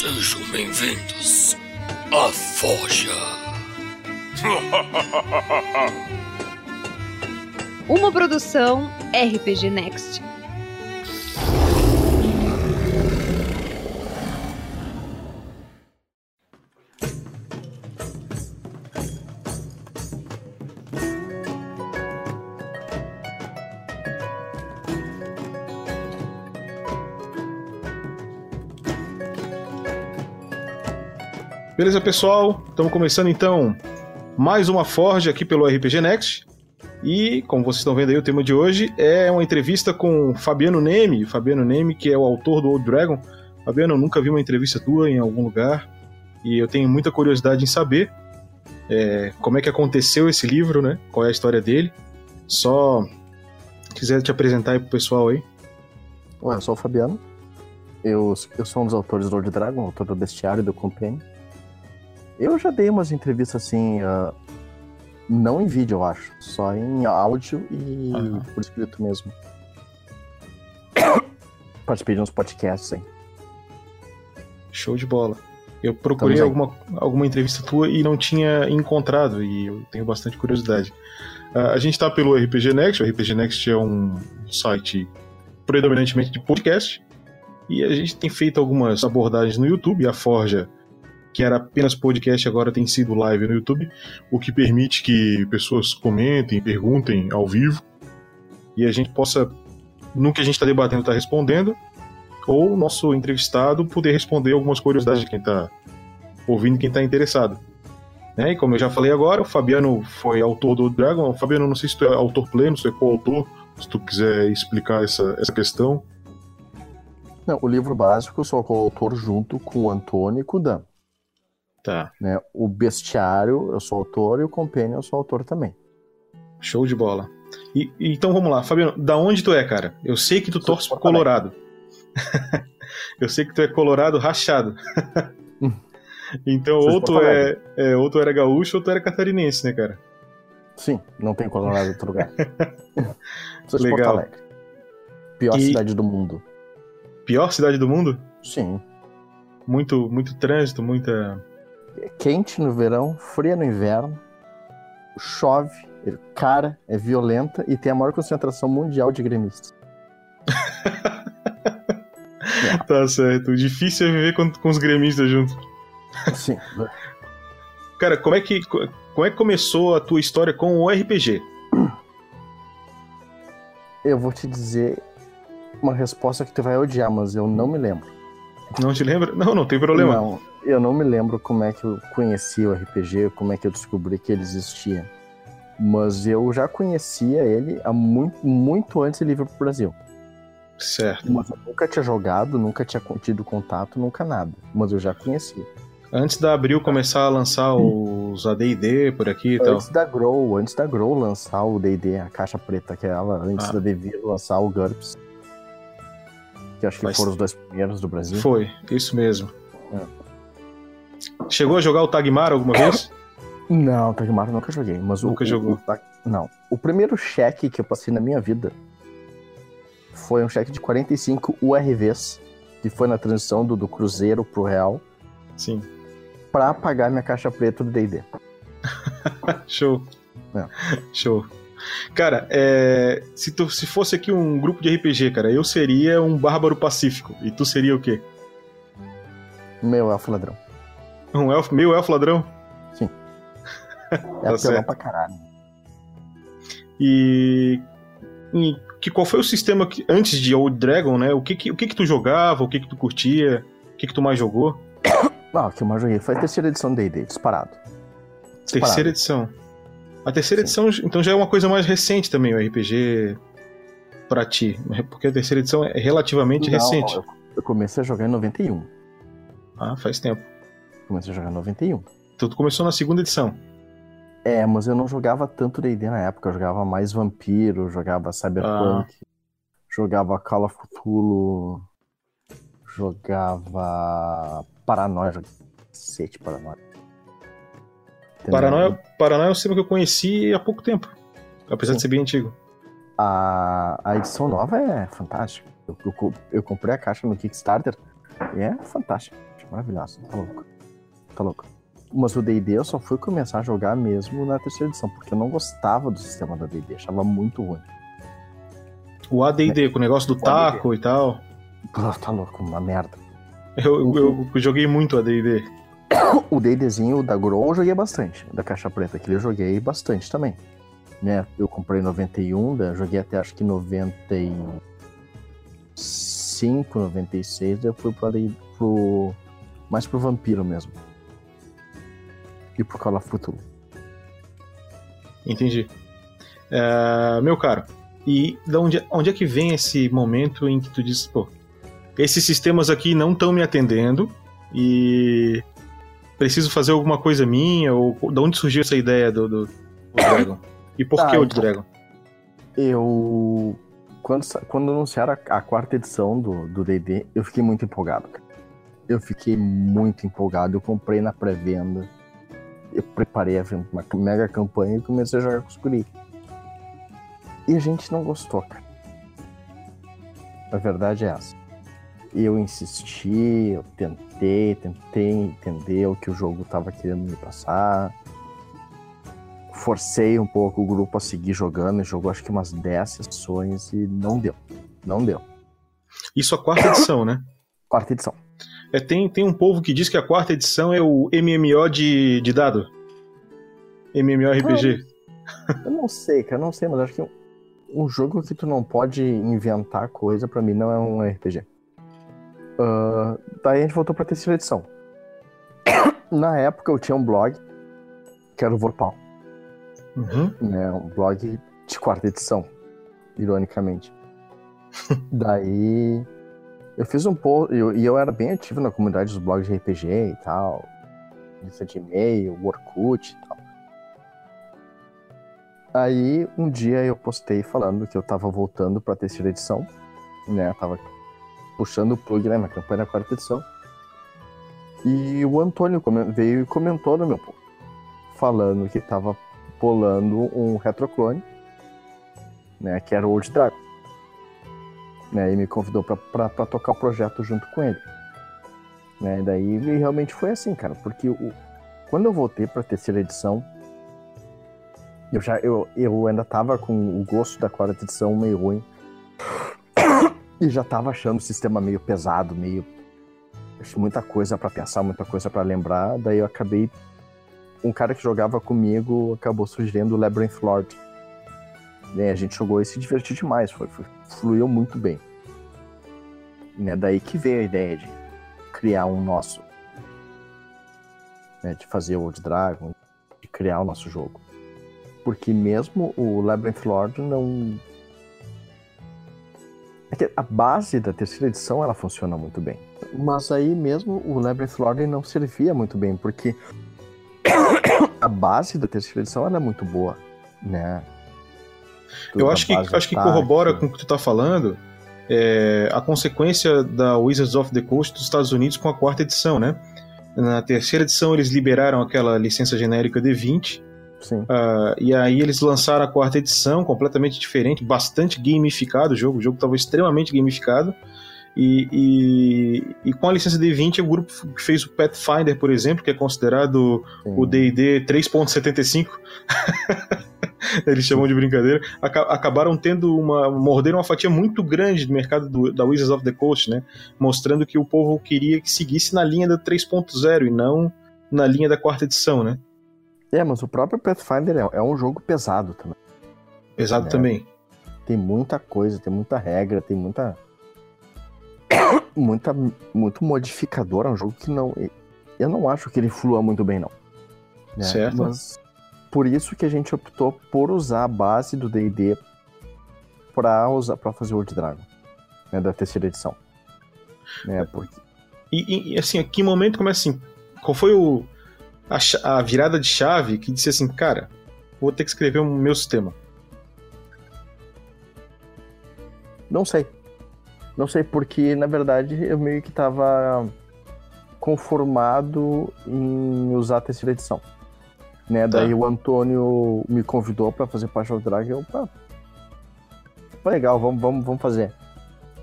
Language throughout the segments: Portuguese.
Sejam bem-vindos à Forja. Uma produção RPG Next. Beleza, pessoal? Estamos começando então mais uma Forge aqui pelo RPG Next. E, como vocês estão vendo aí, o tema de hoje é uma entrevista com Fabiano Neme. Fabiano Neme, que é o autor do Old Dragon. Fabiano, eu nunca vi uma entrevista tua em algum lugar e eu tenho muita curiosidade em saber é, como é que aconteceu esse livro, né? Qual é a história dele. Só quiser te apresentar aí pro pessoal aí. Ué, eu sou o Fabiano. Eu, eu sou um dos autores do Old Dragon, autor do Bestiário e do Companion. Eu já dei umas entrevistas assim, uh, não em vídeo, eu acho, só em áudio e Aham. por escrito mesmo. Participei de uns podcasts, hein? Show de bola. Eu procurei aí. alguma, alguma entrevista tua e não tinha encontrado, e eu tenho bastante curiosidade. Ah, a gente está pelo RPG Next, o RPG Next é um site predominantemente de podcast, e a gente tem feito algumas abordagens no YouTube, a Forja, que era apenas podcast, agora tem sido live no YouTube, o que permite que pessoas comentem, perguntem ao vivo, e a gente possa, no que a gente está debatendo, estar respondendo, ou o nosso entrevistado poder responder algumas curiosidades de quem está ouvindo, quem está interessado. Né? E como eu já falei agora, o Fabiano foi autor do Dragon. Fabiano, não sei se tu é autor pleno, se tu é coautor, se tu quiser explicar essa, essa questão. Não, o livro básico eu sou coautor junto com o Antônio e com o Dan. Tá, Né? O Bestiário eu sou autor e o Companion eu sou autor também. show de bola. E, então vamos lá, Fabiano, da onde tu é, cara? Eu sei que tu Sou torce pro. Colorado. eu sei que tu é colorado rachado. então, Sou de ou tu, é, é, ou tu era gaúcho ou tu era catarinense, né, cara? Sim, não tem colorado em outro lugar. sou Legal. Porto Alegre. Pior E- cidade do mundo. Pior cidade do mundo? Sim. Muito, muito trânsito, muita. É quente no verão, fria no inverno, chove, é cara, é violenta e tem a maior concentração mundial de gremistas. Tá certo. Difícil é viver com, com os gremistas junto. Sim. Cara, como é que como é que começou a tua história com o RPG? Eu vou te dizer uma resposta que tu vai odiar, mas eu não me lembro. Não te lembra? Não, não tem problema. Não, eu não me lembro como é que eu conheci o RPG, como é que eu descobri que ele existia. Mas eu já conhecia ele há muito, muito antes de ele vir pro Brasil. Certo. Mas eu nunca tinha jogado, nunca tinha tido contato, nunca nada. Mas eu já conhecia. Antes da Abril começar a lançar os AD&D por aqui e tal. Antes da Grow, antes da Grow lançar o D&D, a caixa preta aquela, antes Ah. da Devir lançar o GURPS. Que acho que Faz- foram os dois primeiros do Brasil. Foi, isso mesmo. É. Chegou a jogar o Tagmar alguma vez? Não, Tagmar eu nunca joguei, mas o- Nunca o, jogou. o Tag- não. O primeiro cheque que eu passei na minha vida foi um cheque de 45 URVs, que foi na transição do, do Cruzeiro pro Real, Sim. pra pagar minha caixa preta do D&D. Show. É. Show. Cara, é, se, tu, se fosse aqui um grupo de RPG, cara, eu seria um bárbaro pacífico. E tu seria o quê? Meu elfo ladrão. Um elfo, meio elfo ladrão? É Tá apelão certo. pra caralho. E, e que qual foi o sistema que antes de Old Dragon, né? O que que, o que que tu jogava, o que que tu curtia, o que que tu mais jogou? Ah, o que eu mais joguei foi a terceira edição do D&D, disparado. Disparado. Terceira edição. A terceira Sim. edição, então já é uma coisa mais recente também, o RPG pra ti, porque a terceira edição é relativamente Não, recente. Eu, eu comecei a jogar em 91. Ah, faz tempo. Comecei a jogar em 91. Então tu começou na segunda edição. É, mas eu não jogava tanto D&D na época. Eu jogava mais Vampiro, jogava Cyberpunk, jogava Call of Cthulhu, jogava Paranoia, jogava cacete Paranoia. Entendeu? Paranoia, Paranoia é um sistema que eu conheci há pouco tempo. Apesar Sim. de ser bem antigo. A, a edição nova é fantástica. Eu, eu, eu comprei a caixa no Kickstarter e é fantástica. maravilhosa. Tá louco. Tá louco. Mas o D&D eu só fui começar a jogar mesmo na terceira edição, porque eu não gostava do sistema da D&D, achava muito ruim. O AD&D, com o negócio do O taco e tal. Pô, tá louco, uma merda. Eu, eu, eu joguei muito AD&D. O D&Dzinho da Grow eu joguei bastante. Da Caixa Preta, aquele eu joguei bastante também. Né? Eu comprei em 91, daí eu joguei até acho que 95, 96, daí eu fui pro, AD&D pro mais pro Vampiro mesmo. E pro Call of Cthulhu. Entendi. É, meu caro, e da onde, onde é que vem esse momento em que tu diz, pô, esses sistemas aqui não estão me atendendo e preciso fazer alguma coisa minha? Ou da onde surgiu essa ideia do, do, do Dragon? E por Tá, que o então. Dragon? Eu. Quando, quando anunciaram a, a quarta edição do do DD, eu fiquei muito empolgado. Eu fiquei muito empolgado. Eu comprei na pré-venda. Eu preparei uma mega campanha e comecei a jogar com os guri. E a gente não gostou, cara. A verdade é essa. Eu insisti, eu tentei, tentei entender o que o jogo tava querendo me passar forcei um pouco o grupo a seguir jogando, e jogou acho que umas 10 sessões e não deu. Não deu. Isso a quarta edição, né? Quarta edição. É, tem, tem um povo que diz que a quarta edição é o MMO de, de dado. MMORPG. Eu não sei, cara, eu não sei, mas acho que um, um jogo que tu não pode inventar coisa, pra mim, não é um RPG. Ah, daí a gente voltou pra terceira edição. Na época eu tinha um blog, que era o Vorpal, Uhum. né? Um blog de quarta edição, ironicamente. Daí eu fiz um post, eu, e eu era bem ativo na comunidade dos blogs de RPG e tal, lista de e-mail, Orkut e tal. Aí um dia eu postei falando que eu tava voltando pra terceira edição, né? Tava puxando o plug né, na campanha da quarta edição. E o Antônio veio e comentou no meu post, falando que tava bolando um retroclone, né? Que era o Old Dragon. Né, e me convidou pra tocar o projeto junto com ele. Né, e daí realmente foi assim, cara, porque o, quando eu voltei pra terceira edição, eu já eu, eu ainda tava com o gosto da quarta edição meio ruim. E já tava achando o sistema meio pesado, meio muita coisa pra pensar, muita coisa pra lembrar, daí eu acabei um cara que jogava comigo acabou sugerindo o Labyrinth Lord. Né, a gente jogou e se divertiu demais, foi, foi- fluiu muito bem. Né, daí que veio a ideia de criar um nosso. Né, de fazer o Old Dragon, de criar o nosso jogo. Porque mesmo o Labyrinth Lord não. É a base da terceira edição ela funciona muito bem. Mas aí mesmo o Labyrinth Lord não servia muito bem, porque a base da terceira edição ela é muito boa, né? Eu acho que, acho que corrobora com o que tu tá falando é, a consequência da Wizards of the Coast dos Estados Unidos com a quarta edição, né? Na terceira edição eles liberaram aquela licença genérica D20 Sim. ah, e aí eles lançaram a quarta edição completamente diferente, bastante gamificado o jogo, o jogo estava extremamente gamificado e, e, e com a licença D20 o grupo que fez o Pathfinder, por exemplo, que é considerado sim. o D&D 3.75 eles chamam de brincadeira aca- acabaram tendo uma morderam uma fatia muito grande do mercado do- da Wizards of the Coast né mostrando que o povo queria que seguisse na linha da 3.0 e não na linha da quarta edição né É, mas o próprio Pathfinder é, é um jogo pesado também. pesado É. também Tem muita coisa, tem muita regra, tem muita. muita muito modificador. É um jogo que não. Eu não acho que ele flua muito bem, não. Né? Certo. Mas por isso que a gente optou por usar a base do DD pra, usar, pra fazer o Old Dragon. Né, da terceira edição. Né, porque e, e, assim que momento começa assim qual foi o a, a virada de chave que disse assim cara vou ter que escrever o meu sistema Não sei. Não sei, porque na verdade eu meio que tava conformado em usar a terceira edição. Né? Tá. Daí o Antônio me convidou pra fazer parte do Drag eu, pá, foi legal, vamos, vamos, vamos fazer.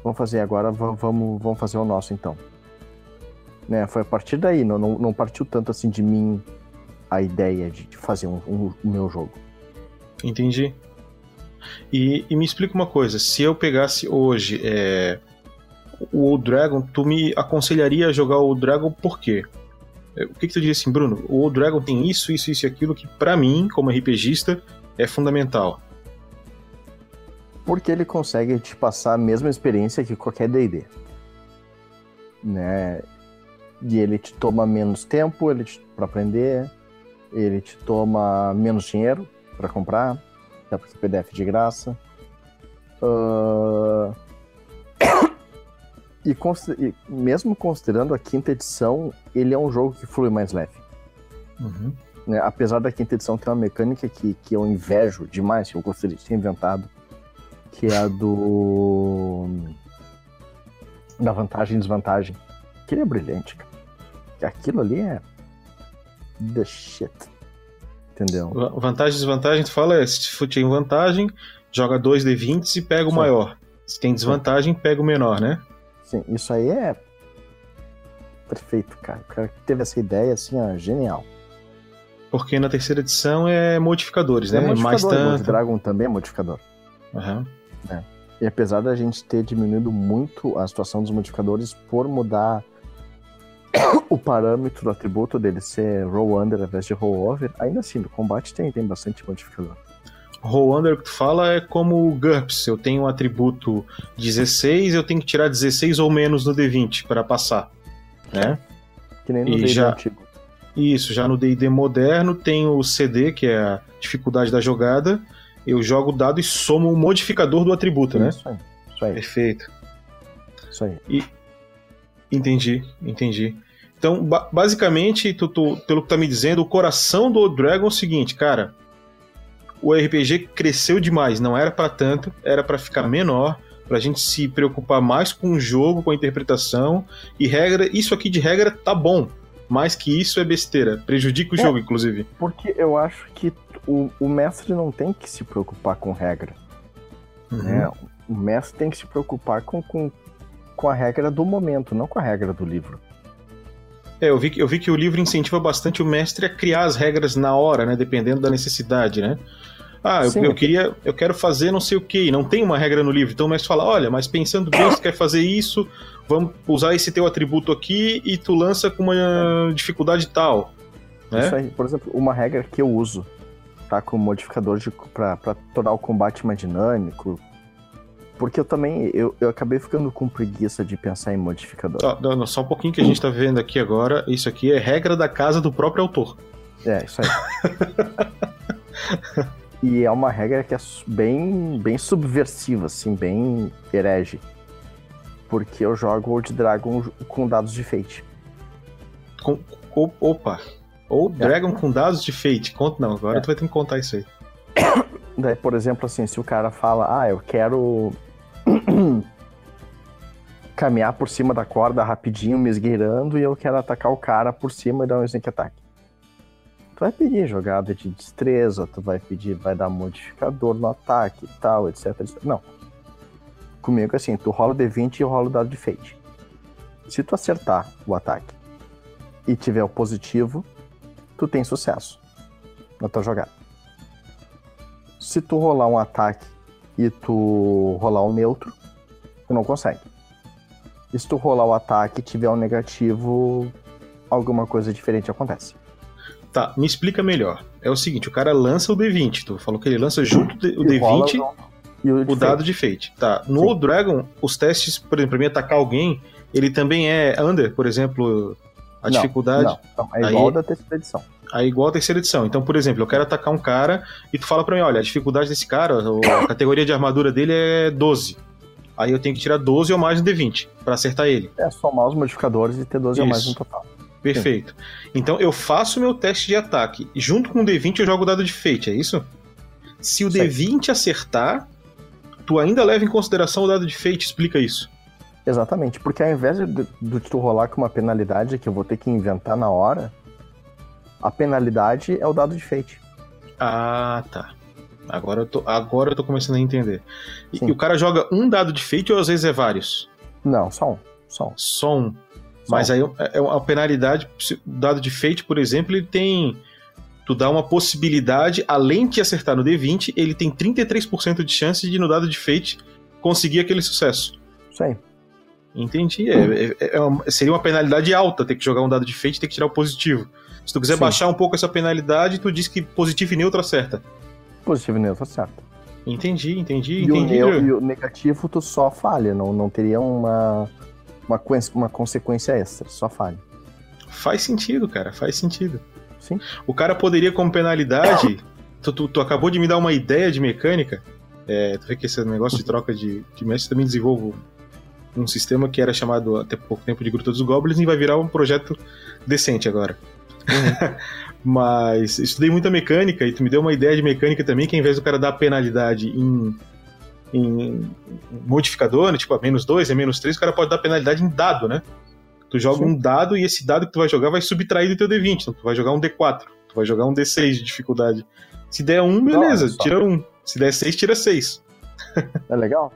Vamos fazer agora, va- vamos, vamos fazer o nosso então. Né? Foi a partir daí, não, não, não partiu tanto assim de mim a ideia de, de fazer um, um, o meu jogo. Entendi. E, e, me explica uma coisa: se eu pegasse hoje é, o Old Dragon, tu me aconselharia a jogar o Old Dragon por quê? É, o que, que tu diria assim, Bruno? O Dragon tem isso, isso, isso e aquilo que, para mim, como RPGista, é fundamental. Porque ele consegue te passar a mesma experiência que qualquer DD. Né? E ele te toma menos tempo ele para aprender, ele te toma menos dinheiro para comprar, até porque o PDF de graça. Uh... E, e, mesmo considerando a quinta edição, ele é um jogo que flui mais leve. Uhum. Né? Apesar da quinta edição ter uma mecânica que, que eu invejo demais, que eu gostaria de ter inventado, que é a do. da vantagem e desvantagem. Aquilo é brilhante, cara. Aquilo ali é. the shit. Entendeu? Vantagem e desvantagem, tu fala é: se tem vantagem, joga 2d20 e pega o Sim. maior. Se tem desvantagem, pega o menor, né? Sim, isso aí é perfeito, cara. O cara que teve essa ideia, assim, ó, genial. Porque na terceira edição é modificadores, é né? Modificador, Mais tanto. O Dragon também é modificador. Uhum. É. E apesar da gente ter diminuído muito a situação dos modificadores por mudar o parâmetro do atributo dele ser roll under ao invés de roll over, ainda assim, no combate tem, tem bastante modificador. Roll under que tu fala é como o GURPS. Eu tenho um atributo 16, eu tenho que tirar 16 ou menos no D20 para passar. Né? Que nem no D&D já... antigo. Isso, já no D&D moderno tem o CD, que é a dificuldade da jogada. Eu jogo o dado e somo o modificador do atributo, né? Isso aí. Isso aí. Perfeito. Isso aí. E... Entendi, entendi. Então, ba basicamente, tu, tu, pelo que tá me dizendo, o coração do Dragon é o seguinte, cara o RPG cresceu demais, não era para tanto, era para ficar menor, pra gente se preocupar mais com o jogo, com a interpretação e regra, isso aqui de regra tá bom. Mais que isso é besteira, prejudica o é, jogo, inclusive. Porque eu acho que o, o mestre não tem que se preocupar com regra. Uhum. Né? O mestre tem que se preocupar com, com, com a regra do momento, não com a regra do livro. É, eu vi, eu vi que o livro incentiva bastante o mestre a criar as regras na hora, né? Dependendo da necessidade, né? Ah, eu, eu, queria, eu quero fazer não sei o que, não tem uma regra no livro. Então mestre fala, olha, mas pensando bem, você quer fazer isso, vamos usar esse teu atributo aqui e tu lança com uma dificuldade tal. Né? Isso aí, por exemplo, uma regra que eu uso, tá? Como modificador pra tornar o combate mais dinâmico. Porque eu também, eu, eu acabei ficando com preguiça de pensar em modificador. Ah, não, só um pouquinho que a gente tá vendo aqui agora, isso aqui é regra da casa do próprio autor. É, isso aí. E é uma regra que é bem, bem subversiva, assim, bem herege. Porque eu jogo Old Dragon com dados de Fate. Com, opa! Ou é. Dragon com dados de Fate. Conta não, agora é. tu vai ter que contar isso aí. Daí, por exemplo, assim, se o cara fala, ah, eu quero caminhar por cima da corda rapidinho, me esgueirando, e eu quero atacar o cara por cima e dar um sneak attack vai pedir jogada de destreza, tu vai pedir, vai dar modificador no ataque e tal, etc, etc. Não. Comigo assim, tu rola o D20 e eu rolo o dado de fate. Se tu acertar o ataque e tiver o positivo, tu tem sucesso na tua jogada. Se tu rolar um ataque e tu rolar um neutro, tu não consegue. E se tu rolar o ataque e tiver um negativo, alguma coisa diferente acontece. Tá, me explica melhor. É o seguinte, o cara lança o D20, tu falou que ele lança junto o D20 e o, o dado de fate. Tá, no Old Dragon, os testes, por exemplo, pra mim atacar alguém, ele também é under, por exemplo, a não, dificuldade. Não, não, é igual aí, da terceira edição. É igual a terceira edição. Então, por exemplo, eu quero atacar um cara e tu fala pra mim, olha, a dificuldade desse cara, a categoria de armadura dele é 12. Aí eu tenho que tirar 12 ou mais no D20 para acertar ele. É somar os modificadores e ter 12 Isso. ou mais no total. Perfeito. Então eu faço meu teste de ataque. Junto com o D20 eu jogo o dado de fate, é isso? Se o D20 acertar, tu ainda leva em consideração o dado de fate, explica isso. Exatamente, porque ao invés de, de tu rolar com uma penalidade que eu vou ter que inventar na hora, a penalidade é o dado de fate. Ah, tá. Agora eu tô, agora eu tô começando a entender. E, e, o cara joga um dado de fate ou às vezes é vários? Não, só um. Só um. Só um. Mas aí é é uma penalidade. O dado de fate, por exemplo, ele tem. Tu dá uma possibilidade, além de acertar no D20, ele tem 33% de chance de, no dado de fate, conseguir aquele sucesso. Isso aí. Entendi. É, é- é uma- seria uma penalidade alta ter que jogar um dado de fate e ter que tirar o positivo. Se tu quiser Sim. baixar um pouco essa penalidade, tu diz que positivo e neutro acerta. Positivo e neutro, certo. Entendi, entendi, E o, entendi. neu- e o negativo tu só falha, não, não teria uma, uma, uma consequência extra, só falha. Faz sentido, cara, faz sentido. Sim. O cara poderia, como penalidade. tu, tu- tu acabou de me dar uma ideia de mecânica. É, tu vê que esse negócio de troca de, de mestre também desenvolvo um sistema que era chamado até pouco tempo de Gruta dos Goblins e vai virar um projeto decente agora. Mas estudei muita mecânica e tu me deu uma ideia de mecânica também, que ao invés do cara dar penalidade em, em modificador, né, tipo a menos 2, é menos 3, o cara pode dar penalidade em dado, né? Tu joga Sim. um dado e esse dado que tu vai jogar vai subtrair do teu D20. Então tu vai jogar um D4, tu vai jogar um D6 de dificuldade. Se der um, beleza, só. tira um. Se der 6, tira 6. É legal?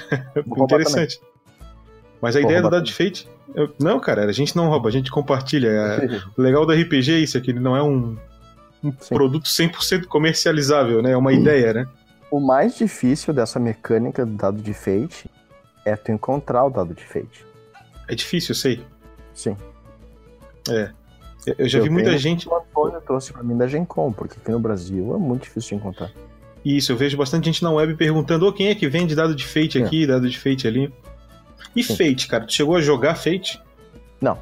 Interessante. Mas a Vou ideia do dado de fate. eu- não, cara, a gente não rouba, a gente compartilha. É- O legal do RPG é isso, é que ele não é um, um produto 100% comercializável, né? É uma ideia, né? O mais difícil dessa mecânica do dado de fate é tu encontrar o dado de fate. É difícil, eu sei. Sim. Eu- Eu já Eu vi muita gente. O Antônio trouxe pra mim da Gencom, porque aqui no Brasil é muito difícil de encontrar. Isso, eu vejo bastante gente na web perguntando: ô, quem é que vende dado de fate É. aqui, dado de fate ali? E Sim. fate, cara? Tu chegou a jogar fate? Não.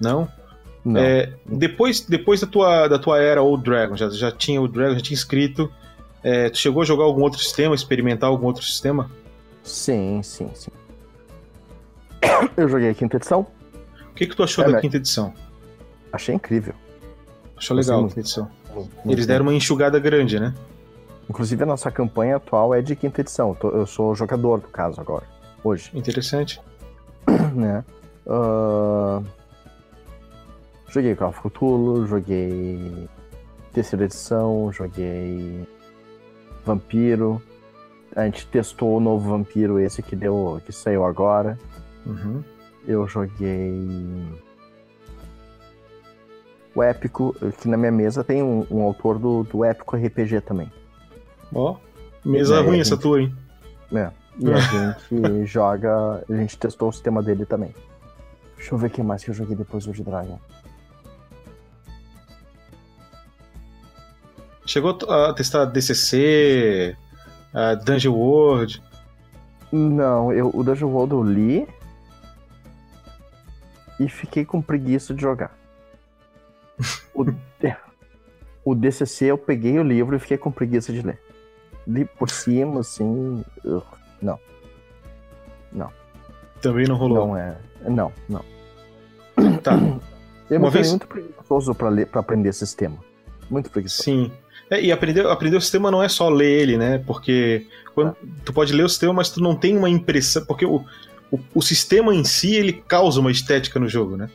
Não? Não. É, depois depois da, tua, da tua era Old Dragon, já, já tinha o Dragon, já tinha escrito. É, tu chegou a jogar algum outro sistema, experimentar algum outro sistema? Sim, sim, sim. Eu joguei a quinta edição, O que, que tu achou É, da quinta edição? achei incrível. Achou legal a quinta edição. Muito Eles deram uma enxugada grande, né? Inclusive a nossa campanha atual é de quinta edição. Eu sou jogador do caso agora, hoje, Interessante. né? Ah, Joguei Call of Cthulhu, joguei terceira edição, joguei Vampiro. A gente testou o novo Vampiro, esse que deu, que saiu agora. Uhum. Eu joguei o Épico, que na minha mesa tem um, um autor do, do Épico RPG também. Ó, mesa É, ruim a essa gente- tua, hein? né? E a gente joga. A gente testou o sistema dele também. Deixa eu ver o que mais que eu joguei depois do de Dragon. Chegou a testar DCC, a Dungeon World. Não, eu, o Dungeon World eu li e fiquei com preguiça de jogar. O, o DCC eu peguei o livro e fiquei com preguiça de ler. Li por cima, assim. ugh, não, Também não rolou. não é. Não, não. Tá, Eu Uma me vez- muito preguiçoso pra, ler, pra aprender sistema. Muito preguiçoso. sim. É, e aprender, aprender o sistema não é só ler ele, né? Porque quando, tu pode ler o sistema, mas tu não tem uma impressão. Porque o, o, o sistema em si, ele causa uma estética no jogo, né?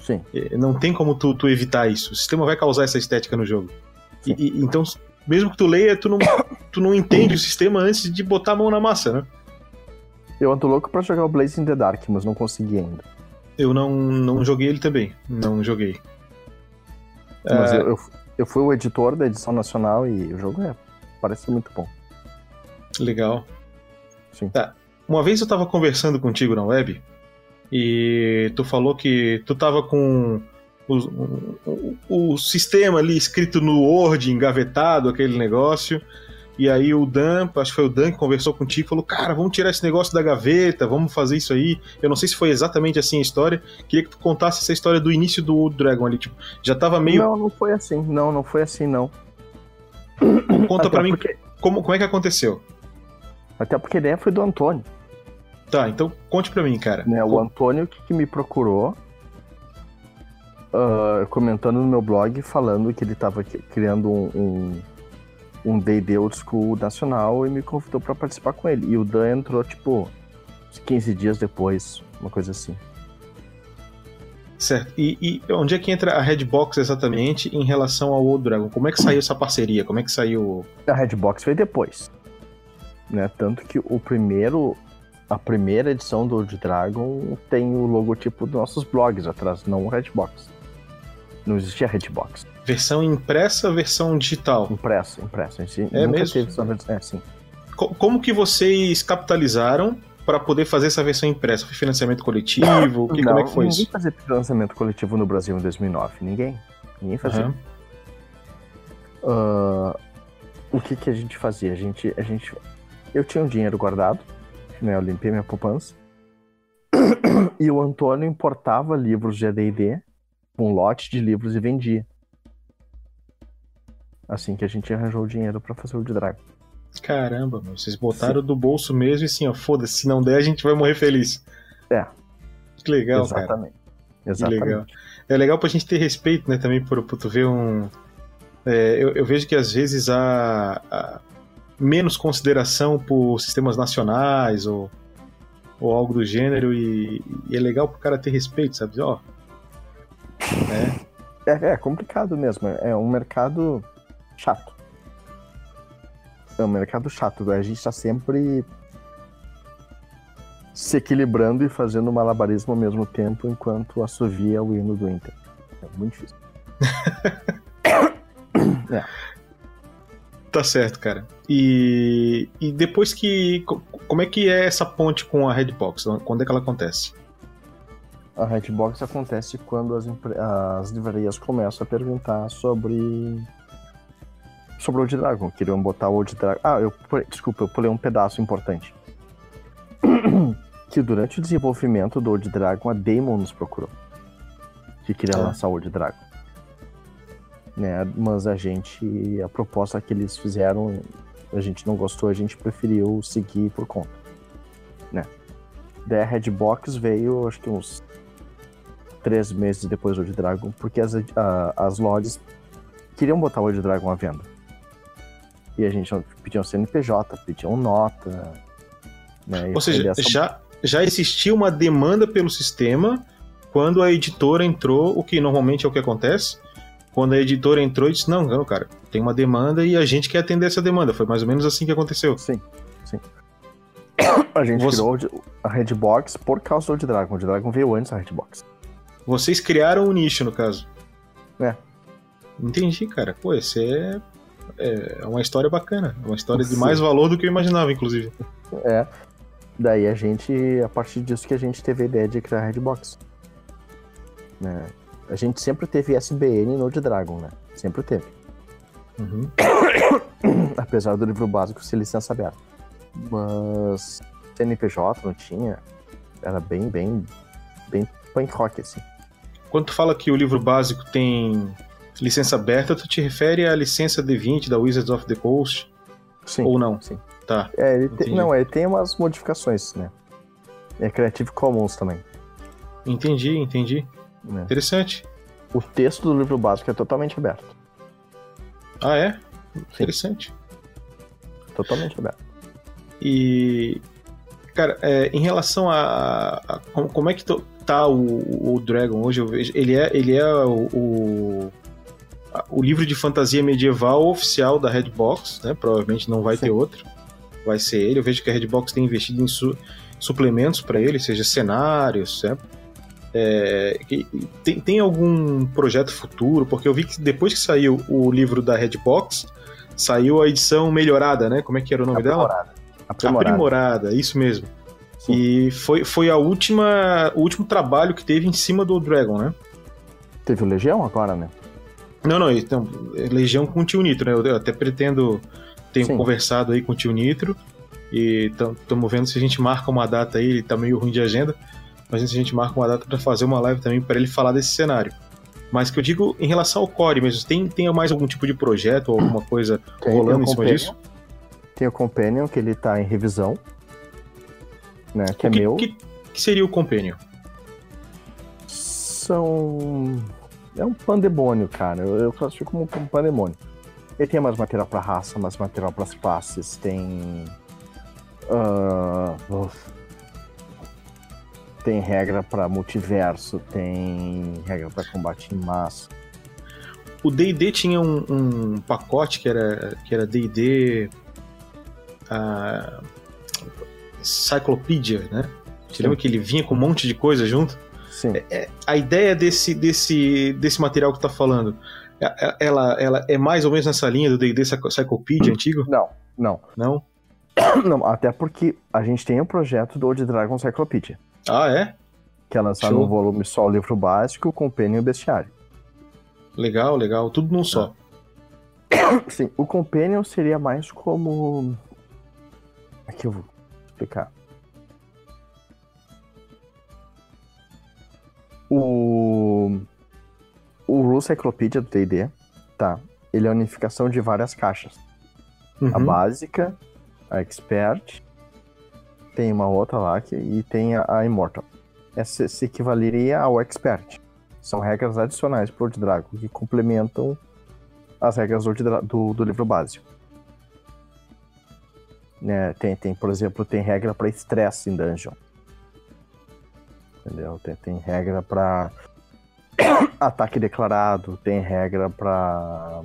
Sim. É, Não tem como tu, tu evitar isso. O sistema vai causar essa estética no jogo. E, e- então, mesmo que tu leia, tu não, tu não entende o sistema antes de botar a mão na massa, né? Eu ando louco pra jogar o Blaze in the Dark, mas não consegui ainda. Eu não, não joguei ele também. Não joguei. Mas Ah, eu, eu, eu fui o editor da edição nacional e o jogo é, parece muito bom. Legal. Sim. Tá. Uma vez eu tava conversando contigo na web e tu falou que tu tava com o, o, o sistema ali escrito no Word, engavetado, aquele negócio. E aí o Dan, acho que foi o Dan que conversou contigo, falou: Cara, vamos tirar esse negócio da gaveta, vamos fazer isso aí. Eu não sei se foi exatamente assim a história. Queria que tu contasse essa história do início do Old Dragon ali. Tipo, já tava meio. Não, não foi assim. Não, não foi assim, não. Conta Até pra mim porque- como, como é que aconteceu. Até porque a ideia foi do Antônio. Tá, então conte pra mim, cara. Né? O Antônio que, me procurou, ah, comentando no meu blog, falando que ele estava criando um, um, um D&D Old School nacional e me convidou para participar com ele. E o Dan entrou, tipo, uns 15 dias depois, uma coisa assim. Certo. E, e onde é que entra a Redbox exatamente em relação ao Old Dragon? Como é que saiu essa parceria? Como é que saiu. A Redbox veio depois. Né? Tanto que o primeiro A primeira edição do Old Dragon tem o logotipo dos nossos blogs atrás, não o Redbox. Não existia Redbox. Versão impressa, versão digital. Impresso, impresso. A gente É nunca mesmo? teve essa versão. É, sim. Co- Como que vocês capitalizaram para poder fazer essa versão impressa? Foi financiamento coletivo? Que, como é que foi ninguém isso? fazia lançamento coletivo no Brasil em 2009. Ninguém. Ninguém fazia. Aham. Ah, o que que a gente fazia? A gente, a gente, eu tinha um dinheiro guardado, né? Eu limpei minha poupança. E o Antônio importava livros de AD&D, um lote de livros e vendia. Assim que a gente arranjou o dinheiro pra fazer o de Dragon. Caramba, meu, vocês botaram do bolso mesmo e assim, ó, foda-se, se não der a gente vai morrer feliz. É. Que legal, cara. Exatamente. Que Exatamente. legal. É legal pra gente ter respeito, né, também, por, por tu ver um... é, eu, eu vejo que às vezes há, há menos consideração por sistemas nacionais ou, ou algo do gênero e, e é legal pro cara ter respeito, sabe? Ó, É, é complicado mesmo. É um mercado chato. É um mercado chato. A gente tá sempre se equilibrando e fazendo malabarismo ao mesmo tempo enquanto assovia o hino do Inter. É muito difícil. Tá certo, cara. E, e depois que. co- Como é que é essa ponte com a Redbox? Quando é que ela acontece? A Redbox acontece quando as, as livrarias começam a perguntar sobre. sobre o Old Dragon. Queriam botar o Old Dragon. Ah, eu desculpa, eu pulei um pedaço importante. que durante o desenvolvimento do Old Dragon, a Damon nos procurou. Que queria Tá. lançar o Old Dragon. Né? Mas a gente. A proposta que eles fizeram, a gente não gostou, a gente preferiu seguir por conta. Né? Daí a Redbox veio, acho que uns três meses depois do Old Dragon, porque as, a- as lojas queriam botar o Old Dragon à venda. E a gente não- pediam CNPJ, pediam nota. Né? Ou seja, foi dessa- já, já existia uma demanda pelo sistema quando a editora entrou, o que normalmente é o que acontece. Quando a editora entrou e disse: Não, não, cara, tem uma demanda e a gente quer atender essa demanda. Foi mais ou menos assim que aconteceu. Sim, sim. A gente Você- criou a Redbox por causa do Old Dragon. O Old Dragon veio antes da Redbox. Vocês criaram um nicho, no caso. É. Entendi, cara. Pô, esse é, é uma história bacana. É uma história de Sim. mais valor do que eu imaginava, inclusive. É. Daí a gente, a partir disso que a gente teve a ideia de criar a Redbox. Né? A gente sempre teve SBN no Dragon, né? Sempre teve. Uhum. Apesar do livro básico ser licença aberta. Mas CNPJ não tinha. Era bem, bem, bem punk rock, assim. Quando tu fala que o livro básico tem licença aberta, tu te refere à licença D20 da Wizards of the Coast? Sim. Ou não? Sim. Tá. É, ele não, ele tem umas modificações, né? É Creative Commons também. Entendi, entendi. Né? Interessante. O texto do livro básico é totalmente aberto. Ah, é? Interessante. Totalmente aberto. E. Cara, é, em relação a, a- como, é que to- tá o, o Dragon hoje, eu vejo. Ele é, ele é o, o, o livro de fantasia medieval oficial da Redbox, né? Provavelmente não vai Sim. ter outro. Vai ser ele. Eu vejo que a Redbox tem investido em su- suplementos para ele, seja cenários, certo? É, tem, tem algum projeto futuro? Porque eu vi que depois que saiu o livro da Redbox, saiu a edição melhorada, né? Como é que era o nome dela? Aprimorada. Aprimorada. Aprimorada, isso mesmo. Sim. E foi, foi a última, o último trabalho que teve em cima do Dragon, né? Teve o Legião agora, né? Não, não, então, Legião com o Tio Nitro, né? Eu- até pretendo, tenho Sim. conversado aí com o Tio Nitro e estamos vendo se a gente marca uma data aí, ele tá meio ruim de agenda, mas se a gente marca uma data para fazer uma live também para ele falar desse cenário. Mas que eu digo em relação ao core mesmo, tem, tem mais algum tipo de projeto ou alguma coisa Tem, rolando em cima disso? Tem o Companion, que ele tá em revisão. Né? Que é o que, meu. que, que seria o Companion? São. É um pandemônio, cara. Eu, eu classifico como um pandemônio. Ele tem mais material pra raça, mais material pras classes, tem. uf. tem regra pra multiverso, tem regra pra combate em massa. O D&D tinha um, um pacote que era que era D&D ah, Cyclopedia, né? Você lembra que ele vinha com um monte de coisa junto? Sim. A ideia desse, desse, desse material que tu tá falando, é- é- ela, ela é mais ou menos nessa linha do D&D Cyclo- Cyclopedia antigo? Não, não. Não? Não, até porque a gente tem o projeto do Old Dragon Cyclopedia, Ah, é? que é lançar Show. no volume só o livro básico, o Companion e o Bestiário. Legal, legal. Tudo num só. Sim, o Companion seria mais como. Aqui eu vou explicar. O. O Rule Cyclopedia do DD, tá? Ele é a unificação de várias caixas. A Uhum. básica, a Expert, tem uma outra lá que, e tem a, a Immortal. Essa se equivaleria ao Expert. São regras adicionais pro Old Dragon que complementam as regras do, do, do livro básico. Né, tem, tem, por exemplo, tem regra para estresse em dungeon. Entendeu? Tem, tem regra para ataque declarado, tem regra para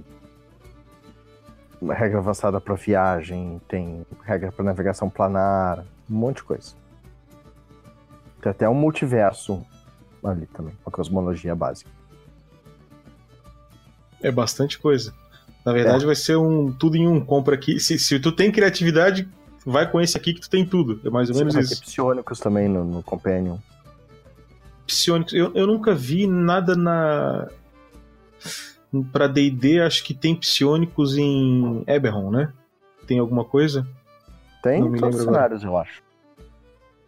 regra avançada para viagem, tem regra para navegação planar, um monte de coisa. Tem até um multiverso ali também, uma cosmologia básica. É bastante coisa. Na verdade, vai ser um tudo em um. Compra aqui. Se, se tu tem criatividade, vai com esse aqui que tu tem tudo. É mais ou menos isso. ter psionicos também no, no Companion. Psionicos. Eu, eu nunca vi nada na. Pra DD, acho que tem psionicos em Eberron, né? Tem alguma coisa? Tem Não me todos os cenários, eu acho.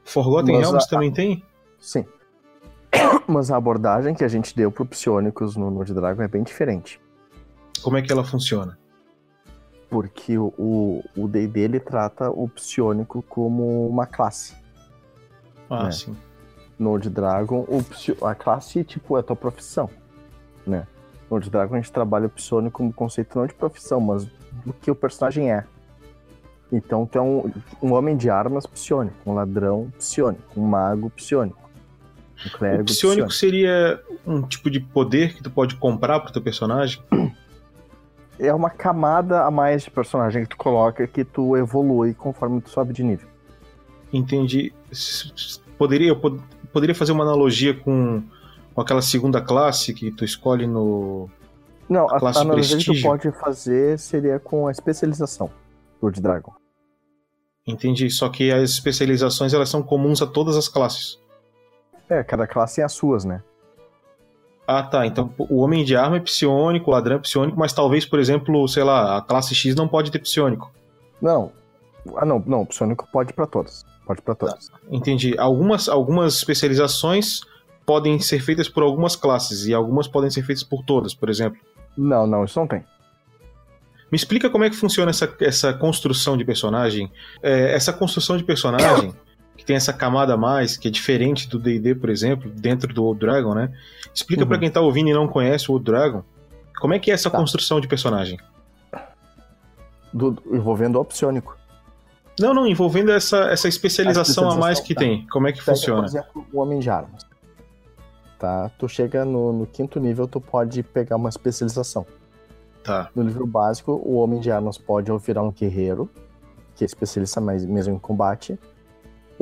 Forgotten Mas Realms a- também tem? Sim. Mas a abordagem que a gente deu pro psionicos no Nord Dragon é bem diferente. Como é que ela funciona? Porque o- D&D ele trata o psionico como uma classe. Ah, É. sim. No Old Dragon, o psi- a classe, tipo, é a tua profissão, né? No Old Dragon a gente trabalha o psionico como conceito não de profissão, mas do que o personagem é. Então tu é um, um homem de armas psionico, um ladrão psionico, um mago psionico, um clérigo O psionico seria um tipo de poder que tu pode comprar pro teu personagem? É uma camada a mais de personagem que tu coloca que tu evolui conforme tu sobe de nível. Entendi. Poderia, eu pod- poderia fazer uma analogia com, com aquela segunda classe que tu escolhe no. Não, a, classe a analogia que tu prestígio. pode fazer seria com a especialização do Old Dragon. Entendi. Só que as especializações elas são comuns a todas as classes. É, cada classe tem as suas, né? Ah, tá. Então o homem de arma é psionico, o ladrão é psionico, mas talvez, por exemplo, sei lá, a classe X não pode ter psionico. Não. Ah, não, não, psionico pode pra todas. Pode pra todas. Entendi. Algumas, algumas especializações podem ser feitas por algumas classes e algumas podem ser feitas por todas, por exemplo. Não, não, isso não tem. Me explica como é que funciona essa, essa construção de personagem. É, essa construção de personagem, que tem essa camada a mais, que é diferente do DD, por exemplo, dentro do Old Dragon, né? Explica Uhum. pra quem tá ouvindo e não conhece o Old Dragon, como é que é essa Tá. construção de personagem? Do, do- envolvendo o psionico. Não, não, envolvendo essa, essa especialização a mais que tá. tem. Como é que Pega, funciona? por exemplo, o Homem de Armas. Tá? Tu chega no, no quinto nível, tu pode pegar uma especialização. Tá. No livro básico, o Homem de Armas pode virar um guerreiro, que é especialista mais mesmo em combate,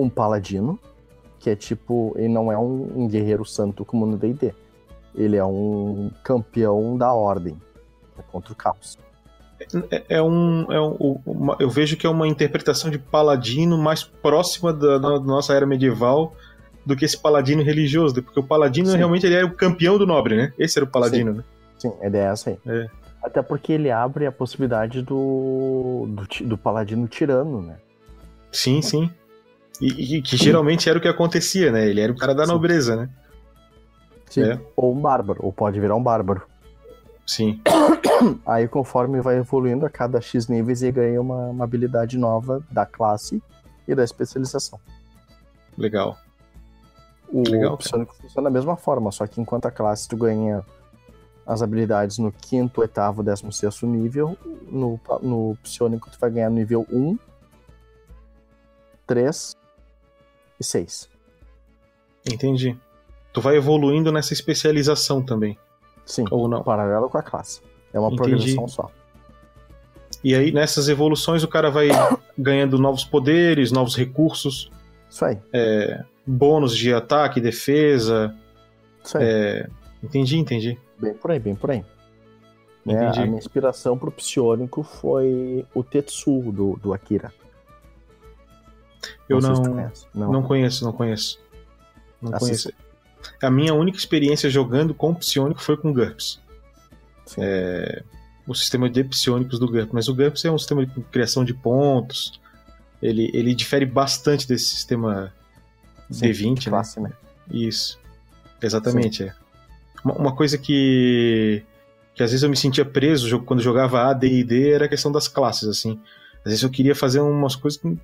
um paladino, que é tipo, ele não é um, um guerreiro santo como no D&D. Ele é um campeão da ordem, é contra o caos. É, é um, é um- uma- eu vejo que é uma interpretação de paladino mais próxima da, da nossa era medieval do que esse paladino religioso, porque o paladino Sim. realmente ele era o campeão do nobre, né? Esse era o paladino, né? Sim, a ideia é essa aí. É. Até porque ele abre a possibilidade do, do, do paladino tirano, né? Sim, sim. E, e que geralmente era o que acontecia, né? Ele era o cara da Sim. nobreza, né? Sim. É. Ou um bárbaro, ou pode virar um bárbaro. Sim. Aí conforme vai evoluindo a cada X níveis, ele ganha uma, uma habilidade nova da classe e da especialização. Legal. O Legal, psionico funciona da mesma forma, só que enquanto a classe tu ganha as habilidades no quinto, oitavo, décimo sexto nível, no, no psionico tu vai ganhar no nível 1, 3 e 6. Entendi. Tu vai evoluindo nessa especialização também, Sim, ou não? paralelo com a classe. É uma Entendi. progressão só. E aí, nessas evoluções, o cara vai ganhando novos poderes, novos recursos, Isso aí. bônus de ataque, defesa. Isso aí. é, Entendi, entendi. Bem por aí, bem por aí. Né, Entendi. a minha inspiração pro psionico foi o Tetsu do, do Akira. Eu não, conhece. não conheço, não conheço. Não Assista. conheço. A minha única experiência jogando com psionico foi com GURPS. Sim. o sistema de psionicos do GURPS. Mas o GURPS é um sistema de criação de pontos. Ele, ele difere bastante desse sistema Sim, D20, de né? classe, né? Isso. Exatamente, é. Uma, uma coisa que, que às vezes eu me sentia preso quando jogava A, D e D era a questão das classes, assim. Às vezes eu queria fazer umas coisas que não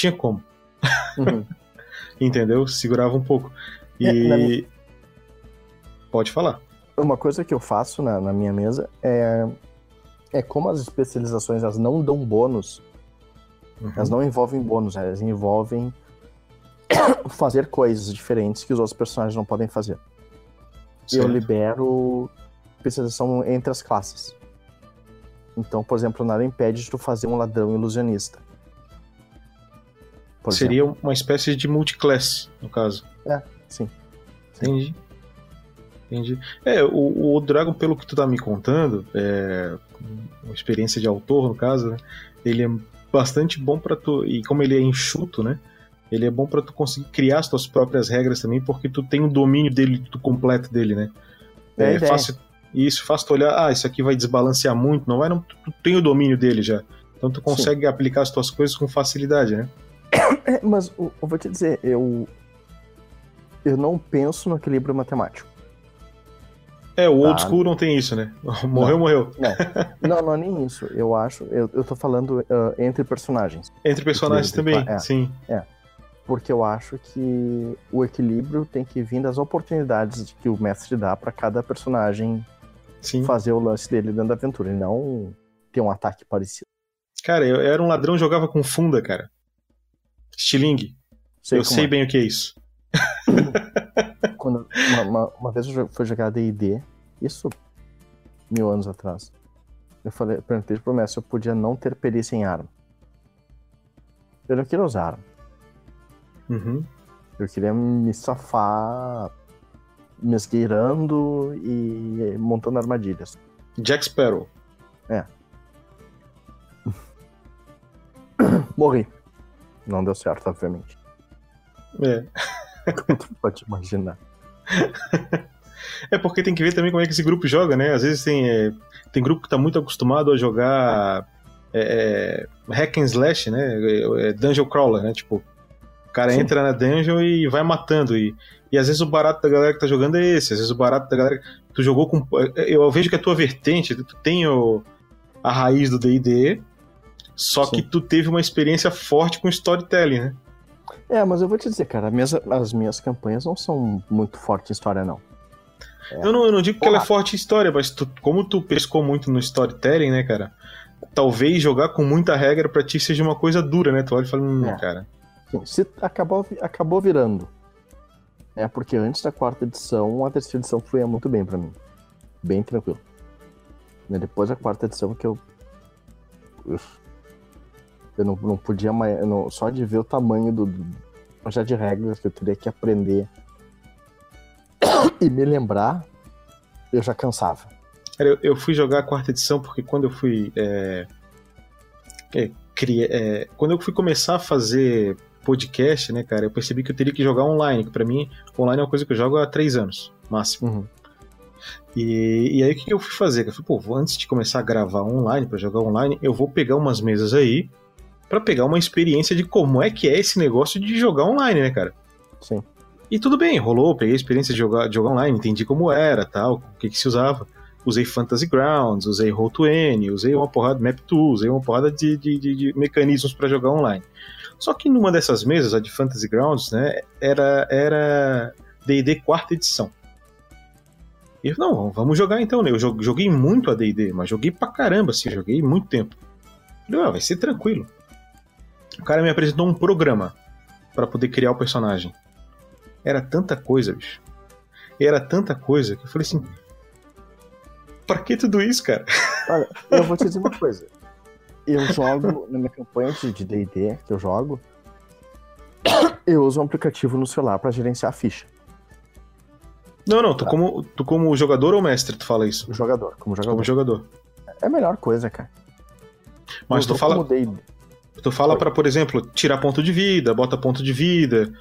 tinha como, Uhum. entendeu? Segurava um pouco. E. É, minha- Pode falar. Uma coisa que eu faço na, na minha mesa é, é como as especializações elas não dão bônus, Uhum. elas não envolvem bônus, elas envolvem fazer coisas diferentes que os outros personagens não podem fazer. E eu Certo. libero especialização entre as classes. Então, por exemplo, nada impede de tu fazer um ladrão ilusionista. Por Seria uma espécie de multiclass, no caso. exemplo. Sim. Entendi. Entendi. É, o, o Dragon, pelo que tu tá me contando, é uma experiência de autor, no caso, né? Ele é bastante bom pra tu. E como ele é enxuto, né? Ele é bom pra tu conseguir criar as tuas próprias regras também, porque tu tem o domínio dele, do completo dele, né? É É, fácil. Isso, fácil tu olhar, ah, isso aqui vai desbalancear muito, não vai, não, tu, tu tem o domínio dele já. Então tu consegue aplicar as tuas coisas com facilidade, né? É, mas eu, eu vou te dizer, eu. Eu não penso no equilíbrio matemático. É, o old Tá. school não tem isso, né? Morreu, morreu. Não, não é nem isso. Eu acho. Eu, eu tô falando ah, entre personagens. Entre personagens também, É. sim. Porque eu acho que o equilíbrio tem que vir das oportunidades que o mestre dá pra cada personagem Sim. fazer o lance dele dentro da aventura, e não ter um ataque parecido. Cara, eu era um ladrão jogava com funda, cara. Stiling. eu como sei é. bem o que é isso. Quando, uma, uma- uma vez eu fui jogar D&D, isso mil anos atrás. Eu falei, eu perguntei pro mestre se eu podia não ter perícia em arma. Eu não queria usar arma. Uhum. Eu queria me safar me esgueirando e montando armadilhas. Jack Sparrow. Morri. Não deu certo, obviamente. É. Tu pode imaginar. É porque tem que ver também como é que esse grupo joga, né? Às vezes tem, é, tem grupo que tá muito acostumado a jogar é, é, hack and slash, né? É, é dungeon crawler, né? Tipo, o cara Sim. entra na dungeon e vai matando. E, e às vezes o barato da galera que tá jogando é esse. Às vezes o barato da galera. Tu jogou com. Eu vejo que a tua vertente, tu tem o, a raiz do DD, só Sim. que tu teve uma experiência forte com storytelling, né? É, mas eu vou te dizer, cara, as minhas, as minhas campanhas não são muito fortes em história, não. Eu não, eu não digo que ela é forte em história, mas tu- como tu pescou muito no storytelling, né, cara? Talvez jogar com muita regra pra ti seja uma coisa dura, né? Tu olha e fala, hum, É. cara. Sim, se acabou, acabou virando. É porque antes da quarta edição, a terceira edição fluía muito bem pra mim. Bem tranquilo. Né, Depois da quarta edição que eu. Uf. Eu não, não podia mais. não- só de ver o tamanho do. do já de regras que eu teria que aprender e me lembrar, eu já cansava. Cara, eu, eu fui jogar a quarta edição porque quando eu fui. É, é, é, quando eu fui começar a fazer podcast, né, cara, eu percebi que eu teria que jogar online, que pra mim, online é uma coisa que eu jogo há três anos, máximo. Uhum. E, e aí o que que eu fui fazer? Eu falei, pô, antes de começar a gravar online, pra jogar online, eu vou pegar umas mesas aí pra pegar uma experiência de como é que é esse negócio de jogar online, né, cara? Sim. E tudo bem, rolou, peguei a experiência de jogar, de jogar online, entendi como era, tal, o que, que se usava. Usei Fantasy Grounds, usei Roll20, usei uma porrada de Map2, usei uma porrada de, de, de- de mecanismos pra jogar online. Só que numa dessas mesas, a de Fantasy Grounds, né, era era D&D quarta edição. E eu, não, vamos jogar então, né? Eu jo- joguei muito a D&D, mas joguei pra caramba, assim, joguei muito tempo. Falei, ah, vai ser tranquilo. O cara me apresentou um programa pra poder criar o personagem. Era tanta coisa, bicho. Era tanta coisa que eu falei assim. Pra que tudo isso, cara? Olha, eu vou te dizer uma coisa. eu jogo, na minha campanha de D&D que eu jogo, eu uso um aplicativo no celular para gerenciar a ficha. Não, não, tu, tá. como, tu como jogador ou mestre, tu fala isso? Jogador, como jogador. Como jogador. É a melhor coisa, cara. Mas eu tu fala. Tu fala para, por exemplo, tirar ponto de vida, bota ponto de vida,